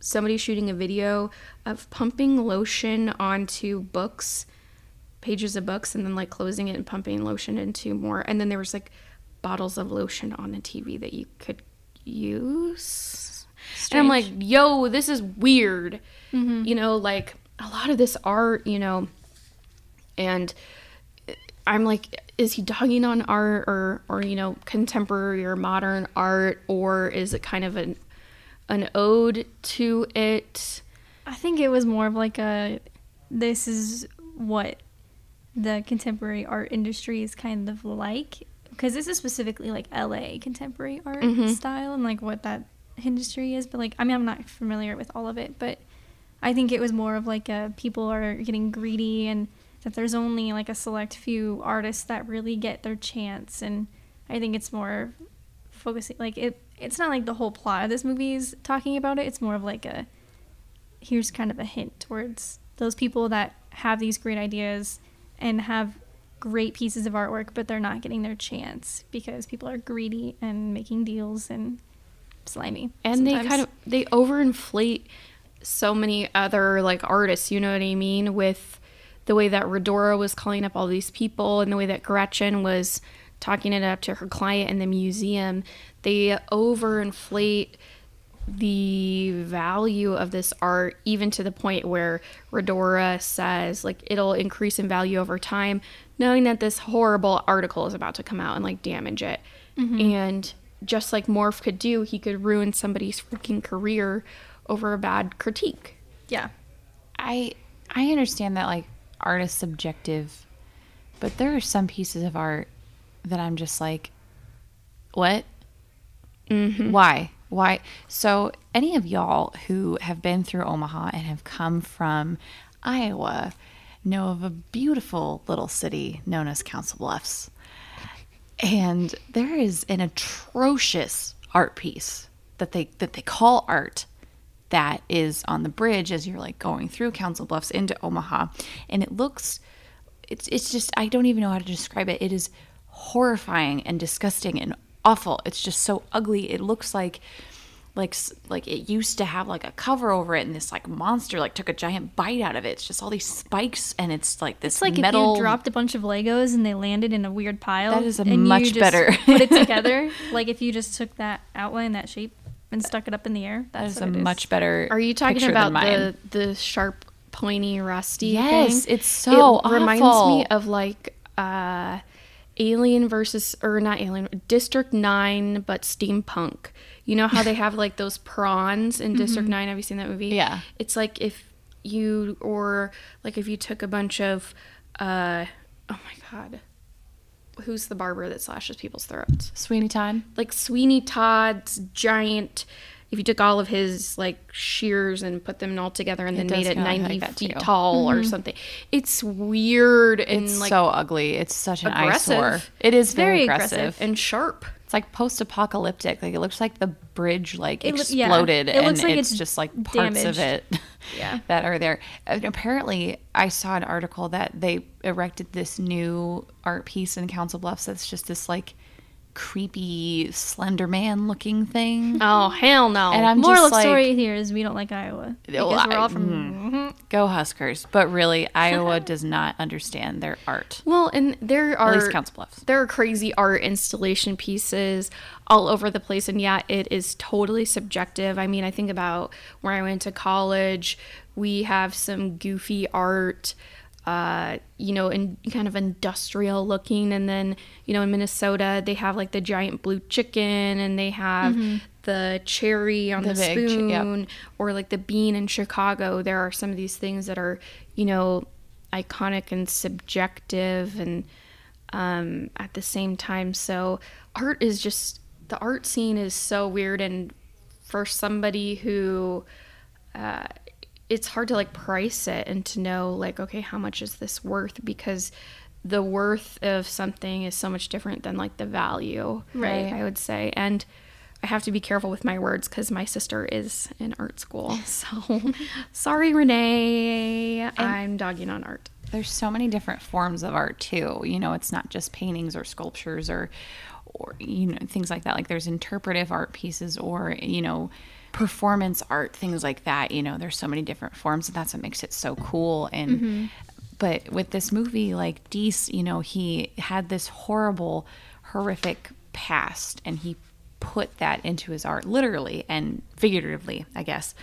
somebody shooting a video of pumping lotion onto books, pages of books, and then like closing it and pumping lotion into more. And then there was like bottles of lotion on the TV that you could use. And I'm like, yo, this is weird. Mm-hmm. You know, like a lot of this art, you know, and I'm like, is he dogging on art or or you know contemporary or modern art or is it kind of an an ode to it? I think it was more of like a this is what the contemporary art industry is kind of like, because this is specifically like LA contemporary art Mhm. style and like what that industry is. But like, I mean, I'm not familiar with all of it, but I think it was more of like a people are getting greedy and that there's only like a select few artists that really get their chance. And I think it's more focusing like it. It's not like the whole plot of this movie is talking about it. It's more of like a here's kind of a hint towards those people that have these great ideas and have great pieces of artwork, but they're not getting their chance because people are greedy and making deals and slimy. and they kind of they overinflate so many other like artists you know what i mean with the way that Rhodora was calling up all these people and the way that Gretchen was talking it up to her client in the museum they overinflate the value of this art even to the point where Rhodora says like it'll increase in value over time knowing that this horrible article is about to come out and like damage it. Mm-hmm. And just like Morf could do he could ruin somebody's freaking career over a bad critique yeah. I I understand that like art is subjective, but there are some pieces of art that I'm just like, what? Mm-hmm. Why? Why? So, any of y'all who have been through Omaha and have come from Iowa know of a beautiful little city known as Council Bluffs. And there is an atrocious art piece that they that they call art that is on the bridge as you're like going through Council Bluffs into Omaha, and it looks it's it's just I don't even know how to describe it. It is horrifying and disgusting and awful. It's just so ugly. It looks like like like it used to have like a cover over it and this like monster like took a giant bite out of it. It's just all these spikes and it's like this It's like metal if you dropped a bunch of Legos and they landed in a weird pile. That is a and you much just better- put it together. Like if you just took that outline, that shape, and stuck it up in the air. that That's is a what much better are you talking about the the sharp pointy rusty Yes, thing? it's so it reminds me of like uh alien versus or not alien district 9 but steampunk. You know how they have like those prawns in district 9 have you seen that movie? Yeah. it's like if you or like if you took a bunch of uh oh my god who's the barber that slashes people's throats Sweeney Todd. like Sweeney Todd's giant. If you took all of his like shears and put them all together and It then made it ninety like feet tall or mm-hmm. something, it's weird and It's like so ugly. It's such an aggressive. eyesore. It is very, Very aggressive. aggressive. and sharp. It's like post-apocalyptic. Like it looks like the bridge like It loo- yeah. exploded, It and like it's, it's just like parts of it Yeah. that are there. And apparently, I saw an article that they erected this new art piece in Council Bluffs. That's just this like creepy Slender Man looking thing. Oh hell no! And I'm Moral of like, story here is we don't like Iowa oh, because Well, we're all I- from. Mm-hmm. Go Huskers. But really, Iowa does not understand their art. well, and there are At least Council Bluffs. there are crazy art installation pieces all over the place and yeah it is totally subjective i mean i think about where i went to college we have some goofy art uh, you know, in kind of industrial looking, and then you know in Minnesota they have like the giant blue chicken, and they have the cherry on the, The big ch- yep. spoon, or like the bean in Chicago. There are some of these things that are you know iconic and subjective, and um, at the same time. So art is just the art scene is so weird, and for somebody who uh, it's hard to like price it and to know like okay how much is this worth because the worth of something is so much different than like the value Right. i would say and i have to be careful with my words because my sister is in art school so sorry renee. I'm dogging on art. there's so many different forms of art too. You know it's not just paintings or sculptures or or you know things like that. Like there's interpretive art pieces or you know performance art things like that. You know there's so many different forms and that's what makes it so cool. And mm-hmm. but with this movie like Dease, you know he had this horrible horrific past and he put that into his art literally and figuratively i guess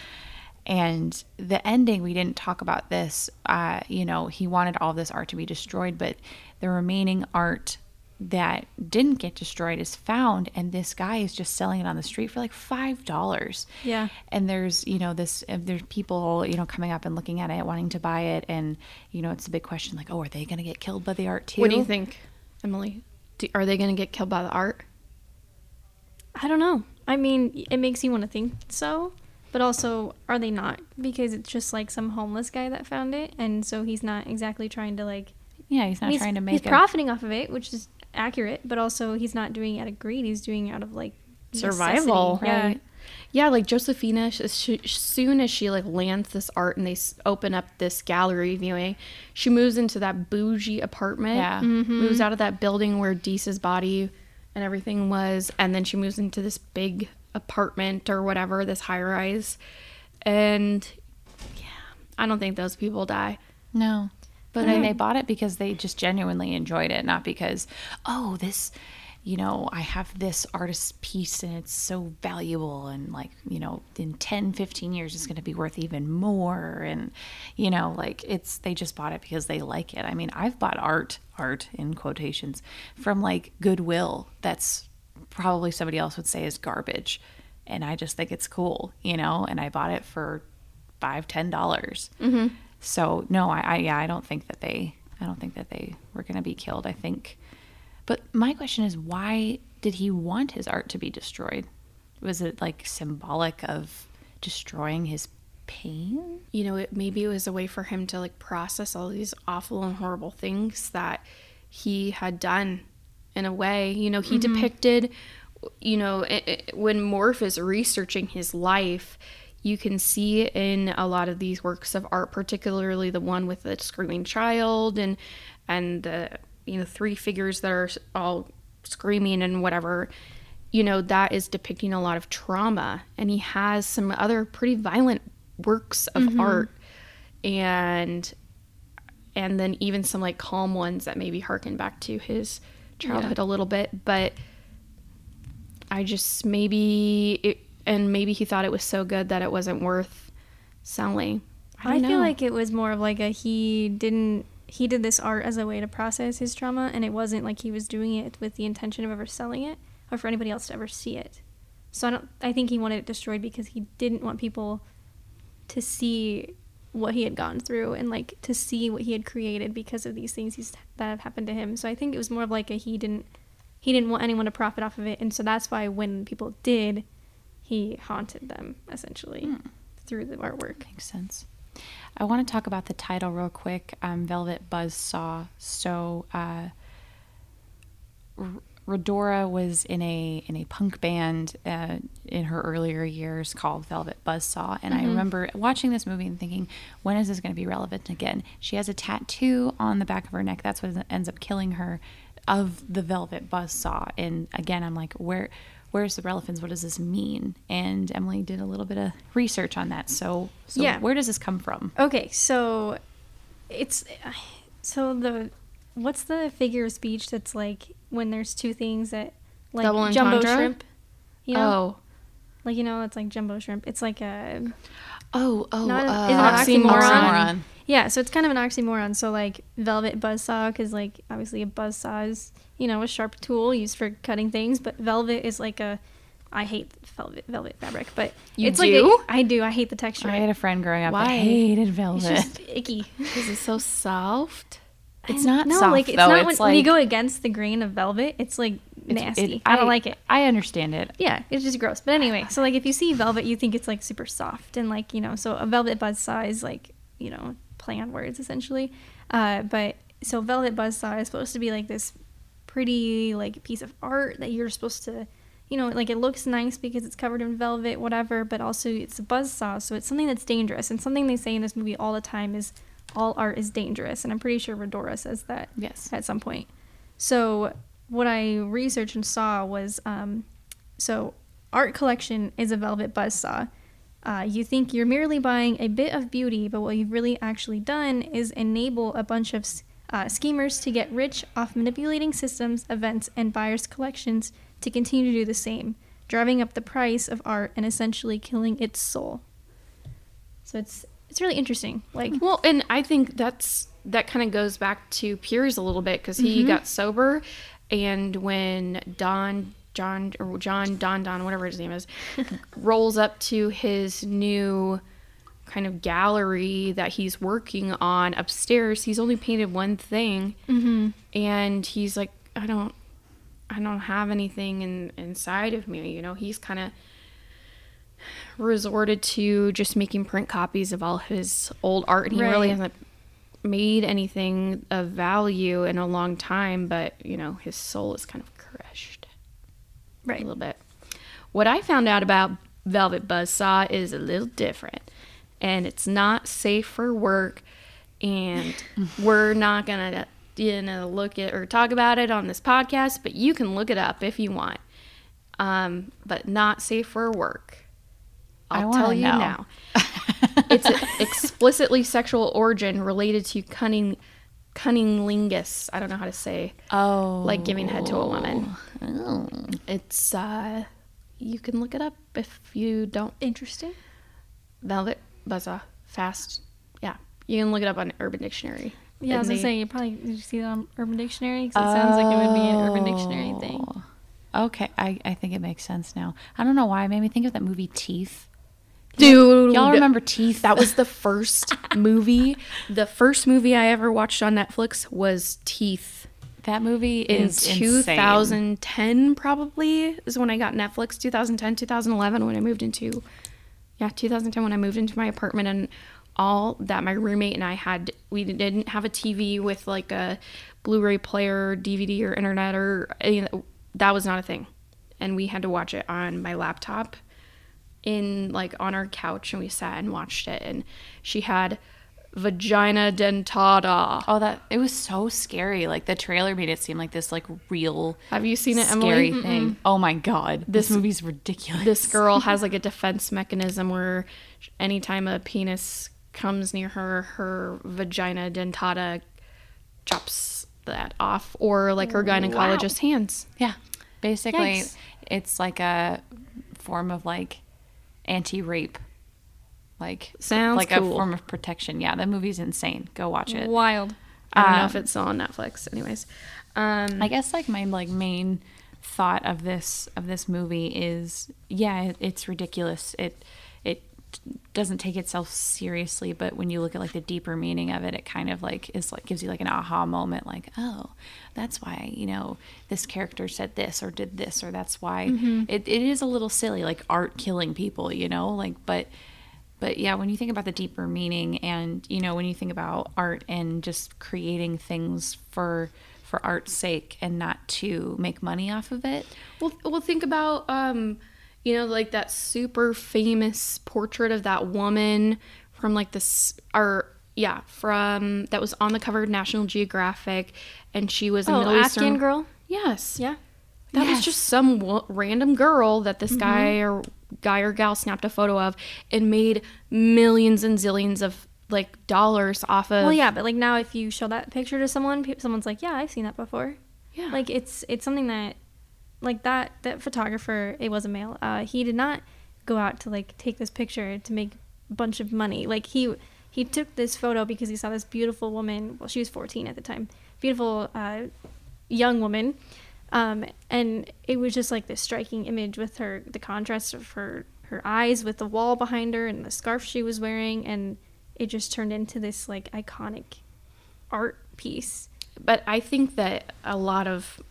and the ending we didn't talk about this uh, you know he wanted all this art to be destroyed but the remaining art that didn't get destroyed is found and this guy is just selling it on the street for like five dollars Yeah. and there's you know this uh, there's people you know coming up and looking at it wanting to buy it and you know it's a big question like oh are they going to get killed by the art too what do you think emily Do, are they going to get killed by the art? I don't know. I mean, it makes you want to think so, but also, are they not? Because it's just like some homeless guy that found it, and so he's not exactly trying to like. Yeah, he's not he's, trying to he's make a profiting off of it, which is accurate, but also he's not doing it out of greed. He's doing it out of like Survival, necessity. Yeah. right? Yeah, like Josephina, sh- sh- soon as she like lands this art and they open up this gallery viewing, she moves into that bougie apartment. Yeah. Mm-hmm. moves out of that building where Dease's body and everything was, and then she moves into this big apartment or whatever, this high rise. And yeah, I don't think those people die. No. But then they bought it because they just genuinely enjoyed it, not because, oh, this, you know, I have this artist's piece and it's so valuable and like, you know, in 10, 15 years it's going to be worth even more and you know, like it's they just bought it because they like it. I mean, I've bought art, art in quotations from like Goodwill that's probably somebody else would say is garbage and I just think it's cool, you know, and I bought it for five, ten dollars. Mm-hmm. So no, I, I yeah, I don't think that they I don't think that they were gonna be killed. I think but my question is why did he want his art to be destroyed? Was it like symbolic of destroying his pain? you know, it, maybe it was a way for him to like process all these awful and horrible things that he had done in a way. You know, he mm-hmm. depicted, you know, it, it- when Morf is researching his life, you can see in a lot of these works of art, particularly the one with the screaming child and and the you know three figures that are all screaming and whatever you know that is depicting a lot of trauma. And he has some other pretty violent works of mm-hmm. art. And and then even some like calm ones that maybe harken back to his childhood a little bit. But i just maybe it, and maybe he thought it was so good that it wasn't worth selling. I, I, feel like it was more of like a he didn't he did this art as a way to process his trauma and it wasn't like he was doing it with the intention of ever selling it or for anybody else to ever see it. So I don't I think he wanted it destroyed because he didn't want people to see what he had gone through and like to see what he had created because of these things he's, that have happened to him. So I think it was more of like a he didn't he didn't want anyone to profit off of it and so that's why when people did he haunted them essentially hmm. through the artwork. Makes sense. I want to talk about the title real quick. Um, Velvet Buzzsaw. So, uh, Rhodora was in a in a punk band uh, in her earlier years called Velvet Buzzsaw, and I remember watching this movie and thinking, when is this going to be relevant again? She has a tattoo on the back of her neck. That's what ends up killing her, of the Velvet Buzzsaw. And again, I'm like, where where's the relevance? What does this mean? And Emily did a little bit of research on that. So, so Yeah. where does this come from? Okay, so it's so the what's the figure of speech that's like when there's two things that like Double jumbo entendre? shrimp. You know, oh like you know, it's like jumbo shrimp. It's like a oh oh Not a- uh, is an oxymoron. oxymoron? yeah. So it's kind of an oxymoron. So like velvet buzzsaw, because like obviously a buzzsaw is you know a sharp tool used for cutting things, but velvet is like a I hate velvet velvet fabric, but You it's do? like a, I do. I hate the texture. I had a friend growing up that Why? hated velvet. it's just icky. is it so soft It's not no, soft, like it's though. not It's when, when you go against the grain of velvet. It's like It's- nasty. it- I don't like it. I understand it. Yeah, it's just gross. But anyway, so like if you see velvet, you think it's like super soft and like you know, so a velvet buzzsaw is like you know play on words essentially. Uh, but so velvet buzz buzzsaw is supposed to be like this pretty like piece of art that you're supposed to, you know, like it looks nice because it's covered in velvet, whatever. But also it's a buzzsaw, so it's something that's dangerous. And something they say in this movie all the time is all art is dangerous, and I'm pretty sure Rhodora says that Yes. at some point. So what I researched and saw was um, so art collection is a velvet buzzsaw. Uh, you think you're merely buying a bit of beauty, but what you've really actually done is enable a bunch of uh, schemers to get rich off manipulating systems, events, and buyers' collections to continue to do the same, driving up the price of art and essentially killing its soul. So it's it's really interesting. Like Well, and I think that's that kind of goes back to Piers a little bit because he Mm-hmm. got sober, and when Don John or John Don Don whatever his name is rolls up to his new kind of gallery that he's working on upstairs, he's only painted one thing, Mm-hmm. and he's like, I don't. I don't have anything in inside of me. You know, he's kind of resorted to just making print copies of all his old art, and he really hasn't made anything of value in a long time. But you know, his soul is kind of crushed right, a little bit. What I found out about Velvet Buzzsaw is a little different, and it's not safe for work, and we're not gonna you know look at or talk about it on this podcast, but you can look it up if you want. Um, but not safe for work. I'll tell you know. now. it's explicitly sexual origin related to cunning cunnilingus. I don't know how to say Oh. like giving head to a woman. Oh. It's uh you can look it up if you don't Interesting. Velvet Buzza Fast. Yeah. You can look it up on Urban Dictionary. Yeah, I was gonna say you probably did you see that on Urban Dictionary? 'Cause it sounds like it would be an Urban Dictionary thing. Oh. Okay, I, I think it makes sense now. I don't know why it made me think of that movie Teeth. Dude, Y'all remember Teeth? that was the first movie. The first movie I ever watched on Netflix was Teeth. that movie in is insane. 2010 probably is when I got Netflix 2010 2011 when I moved into yeah 2010 when I moved into my apartment and all that my roommate and I had we didn't have a TV with like a Blu-ray player DVD or internet or any that- that was not a thing. And we had to watch it on my laptop in like on our couch and we sat and watched it. And she had vagina dentata Oh, that it was so scary. Like the trailer made it seem like this like real have you seen it scary Emily thing. Oh my god, this, This- movie's ridiculous. this girl has like a defense mechanism where anytime a penis comes near her, her vagina dentata chops that off, or like her gynecologist's hands. yeah, basically, Yikes. it's like a form of like anti-rape, like Sounds like cool. a form of protection. Yeah, that movie's insane. Go watch it. Wild. I don't know Um, if it's on Netflix. Anyways, um, I guess like my like main thought of this of this movie is yeah, it, it's ridiculous. It it doesn't take itself seriously, but when you look at like the deeper meaning of it, it kind of like is like gives you like an aha moment like, oh, that's why, you know, this character said this or did this or that's why it, it is a little silly, like art killing people, you know, like but but yeah when you think about the deeper meaning and you know when you think about art and just creating things for for art's sake and not to make money off of it well, well, think about um, you know, like that super famous portrait of that woman from like this, or yeah, from that was on the cover of National Geographic, and she was a Oh, Middle Afghan Eastern girl. Yes. Yeah. That was just some random girl that this guy or guy or gal snapped a photo of and made millions and zillions of like dollars off of. Well, yeah, but like now, if you show that picture to someone, someone's like, "Yeah, I've seen that before." Yeah. Like it's it's something that, like that that photographer, it was a male. Uh, he did not go out to like take this picture to make a bunch of money. Like he he took this photo because he saw this beautiful woman. Well, she was 14 at the time. Beautiful uh, young woman. Um, and it was just like this striking image with her, the contrast of her, her eyes with the wall behind her and the scarf she was wearing. And it just turned into this like iconic art piece. but I think that a lot of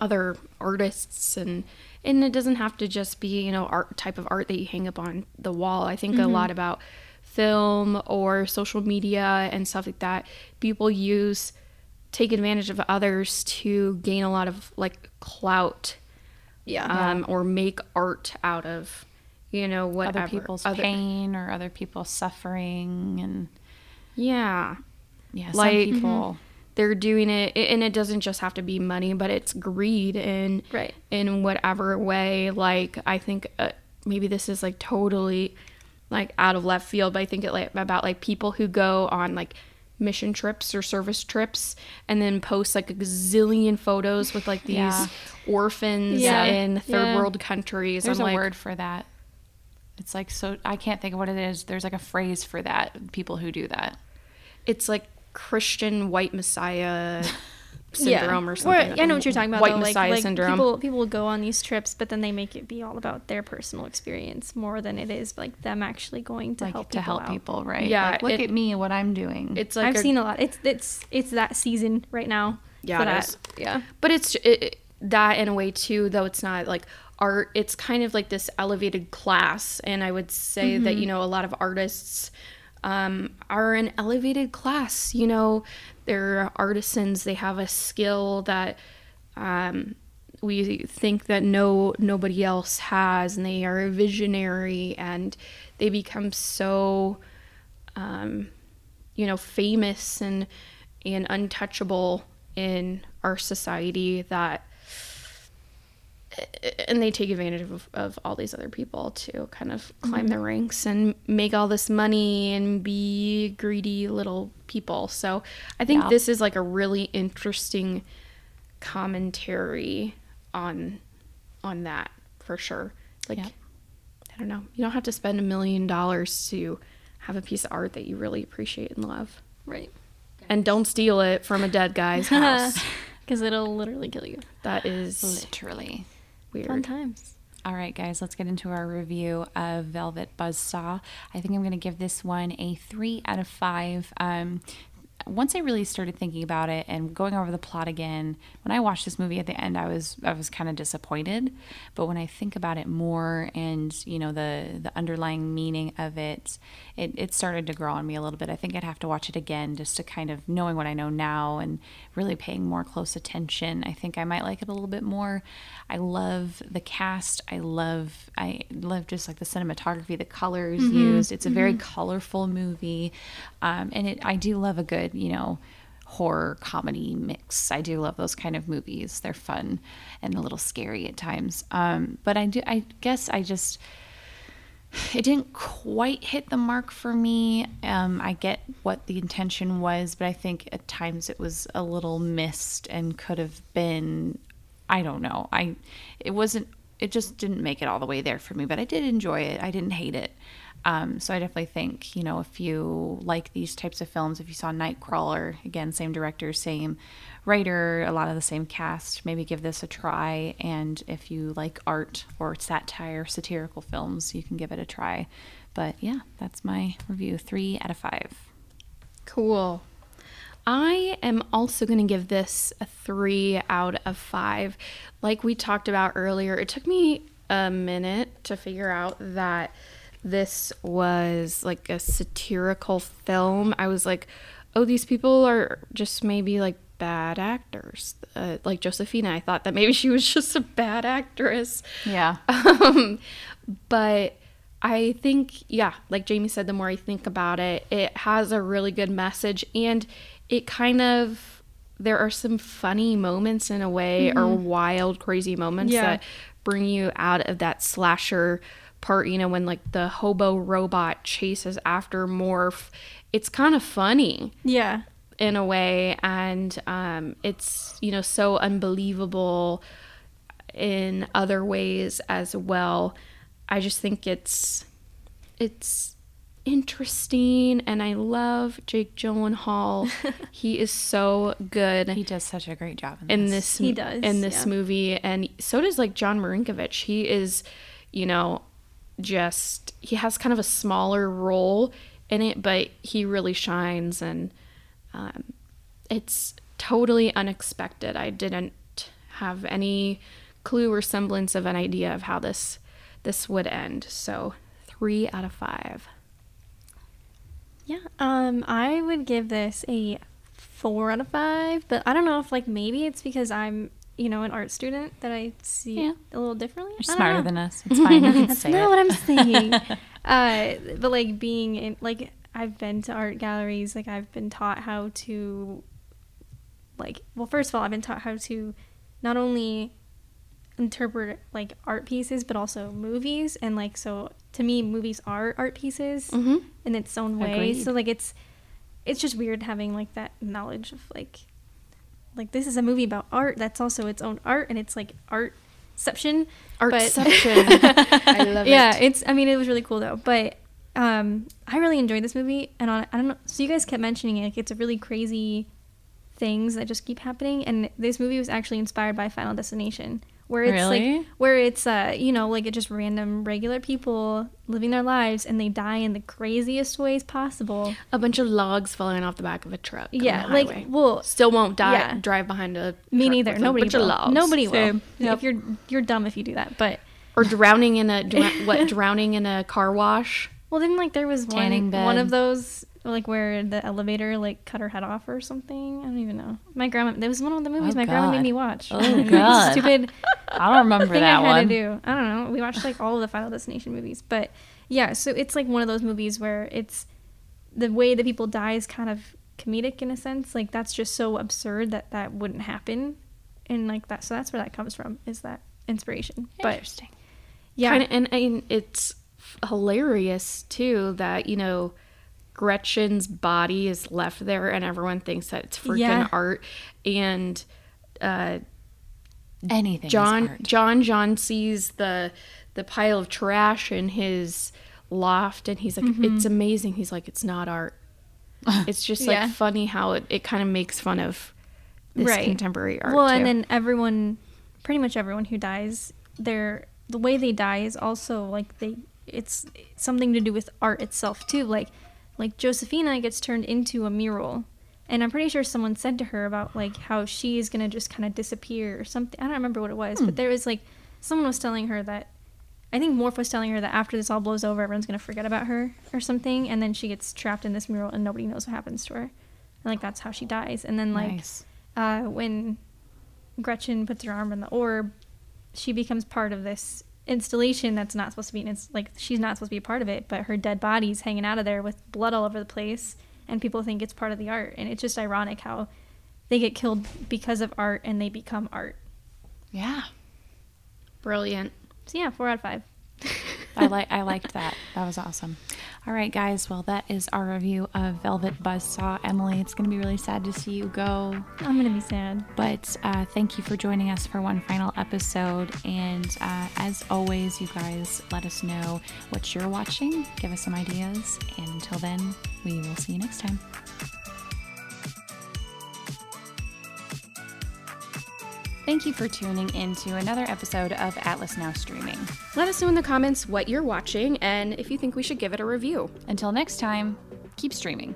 other artists and and it doesn't have to just be you know art type of art that you hang up on the wall. I think a lot about film or social media and stuff like that. People use take advantage of others to gain a lot of like clout Yeah. um, or make art out of you know whatever. other people's other- pain or other people's suffering and yeah. Yeah Like- some people they're doing it and it doesn't just have to be money but it's greed and Right. in whatever way. Like i think uh, maybe this is like totally like out of left field but i think it like about like people who go on like mission trips or service trips and then post like a gazillion photos with like these Yeah. orphans Yeah. in third Yeah. world countries there's I'm a like, word for that it's like so i can't think of what it is there's like a phrase for that people who do that it's like christian white messiah syndrome or Or, something I know what you're talking about. white though. Like, messiah like syndrome People people go on these trips, but then they make it be all about their personal experience more than it is like them actually going to like help to people help out. people right Yeah, like, look it- at me and what i'm doing it's like I've a- seen a lot. It's it's it's that season right now. Yeah, for that. Yeah. but it's it, that in a way too, though it's not like art, it's kind of like this elevated class. And I would say that, you know, a lot of artists um, are an elevated class. You know, they're artisans, they have a skill that um, we think that no nobody else has, and they are a visionary, and they become so, um, you know, famous and and untouchable in our society that and they take advantage of, of all these other people to kind of climb mm-hmm. the ranks and make all this money and be greedy little people. So I think Yeah. this is like a really interesting commentary on on that for sure. Like Yeah. I don't know. You don't have to spend a million dollars to have a piece of art that you really appreciate and love. Right. And don't steal it from a dead guy's house. Because it'll literally kill you. that is Literally. Weird. Fun times. All right, guys, let's get into our review of Velvet Buzzsaw. I think I'm going to give this one a three out of five. Um, once I really started thinking about it and going over the plot again, when I watched this movie at the end, I was I was kind of disappointed. But when I think about it more and you know the the underlying meaning of it, it it started to grow on me a little bit. I think I'd have to watch it again just to kind of knowing what I know now and really paying more close attention. I think I might like it a little bit more. I love the cast. I love I love just like the cinematography, the colors used. It's a very colorful movie, um, and it I do love a good you know horror comedy mix. I do love those kind of movies. They're fun and a little scary at times. Um, but I do I guess I just it didn't quite hit the mark for me. Um, I get what the intention was, but I think at times it was a little missed and could have been. I don't know. I it wasn't. It just didn't make it all the way there for me, but I did enjoy it. I didn't hate it. Um, so I definitely think you know if you like these types of films, if you saw Nightcrawler again, same director, same writer, a lot of the same cast, maybe give this a try. And if you like art or satire, satirical films, you can give it a try. But yeah, that's my review. Three out of five. Cool. I am also going to give this a three out of five. Like we talked about earlier, it took me a minute to figure out that this was like a satirical film. I was like, oh, these people are just maybe like bad actors. Uh, like Josephina, I thought that maybe she was just a bad actress. Yeah. Um, but I think, yeah, like Jamie said, the more I think about it, it has a really good message and it kind of, there are some funny moments in a way or wild, crazy moments Yeah. that bring you out of that slasher part, you know, when like the hobo robot chases after Morf. It's kind of funny Yeah. in a way and um, it's you know so unbelievable in other ways as well i just think it's it's interesting and i love jake gyllenhaal he is so good He does such a great job in, in this. this He does, in this yeah. movie and so does like John Marinkovich he is you know just he has kind of a smaller role in it but he really shines and um, it's totally unexpected I didn't have any clue or semblance of an idea of how this this would end so 3 out of 5 Yeah. Um, I would give this a four out of five, but I don't know if like maybe it's because I'm you know an art student that I see Yeah. a little differently. You're smarter than us. It's fine. That's say not it. what I'm saying. uh, but like being in like I've been to art galleries, like I've been taught how to like well first of all I've been taught how to not only interpret like art pieces but also movies and like so to me movies are art pieces Mhm. in its own way Agreed. so like it's it's just weird having like that knowledge of like like this is a movie about art that's also its own art and it's like artception Artception. I love it. yeah it's i mean it was really cool though but um i really enjoyed this movie and on, i don't know so you guys kept mentioning it like it's a really crazy things that just keep happening and this movie was actually inspired by final destination where it's Really? like where it's uh you know like it just random regular people living their lives and they die in the craziest ways possible. A bunch of logs falling off the back of a truck. Yeah, like well, still won't die. Yeah. Drive behind a me neither. Nobody bunch of will. logs. Nobody will. Yep. If you're you're dumb if you do that, but or drowning in a dr- what drowning in a car wash. Well, then like there was Tanning one one of those like where the elevator like cut her head off or something. I don't even know. My grandma. That was one of the movies Oh, my grandma made me watch. Oh, God. Stupid I don't remember thing that I had one. to do. I don't know. We watched like all of the Final Destination movies, but yeah. So it's like one of those movies where it's the way that people die is kind of comedic in a sense. Like that's just so absurd that that wouldn't happen, and like that. So that's where that comes from. Is that inspiration? But Interesting. yeah, Kinda, and, and it's hilarious too that you know Gretchen's body is left there, and everyone thinks that it's freaking Yeah. art. And uh, Anything. John. John John sees the the pile of trash in his loft, and he's like, Mm-hmm. "It's amazing." He's like, "It's not art." It's just like Yeah. funny how it, it kind of makes fun of this Right. contemporary art. Well, too. and then everyone, pretty much everyone who dies, their the way they die is also like they it's something to do with art itself too. Like like Josephina gets turned into a mural. And I'm pretty sure someone said to her about like how she is gonna just kind of disappear or something. I don't remember what it was, but there was like someone was telling her that I think Morf was telling her that after this all blows over, everyone's gonna forget about her or something, and then she gets trapped in this mural and nobody knows what happens to her. And like that's how she dies. And then like nice. uh, when Gretchen puts her arm in the orb, she becomes part of this installation that's not supposed to be. In it's like she's not supposed to be a part of it, but her dead body's hanging out of there with blood all over the place, and people think it's part of the art. And it's just ironic how they get killed because of art and they become art. Yeah. brilliant. So yeah, four out of five. I like I liked that. That was awesome. All right, guys. Well, that is our review of Velvet Buzzsaw. Emily, it's going to be really sad to see you go, I'm gonna be sad. but uh, thank you for joining us for one final episode. And uh, as always, you guys let us know what you're watching. Give us some ideas. And until then, we will see you next time. Thank you for tuning in to another episode of Atlas Now Streaming. Let us know in the comments what you're watching and if you think we should give it a review. Until next time, keep streaming.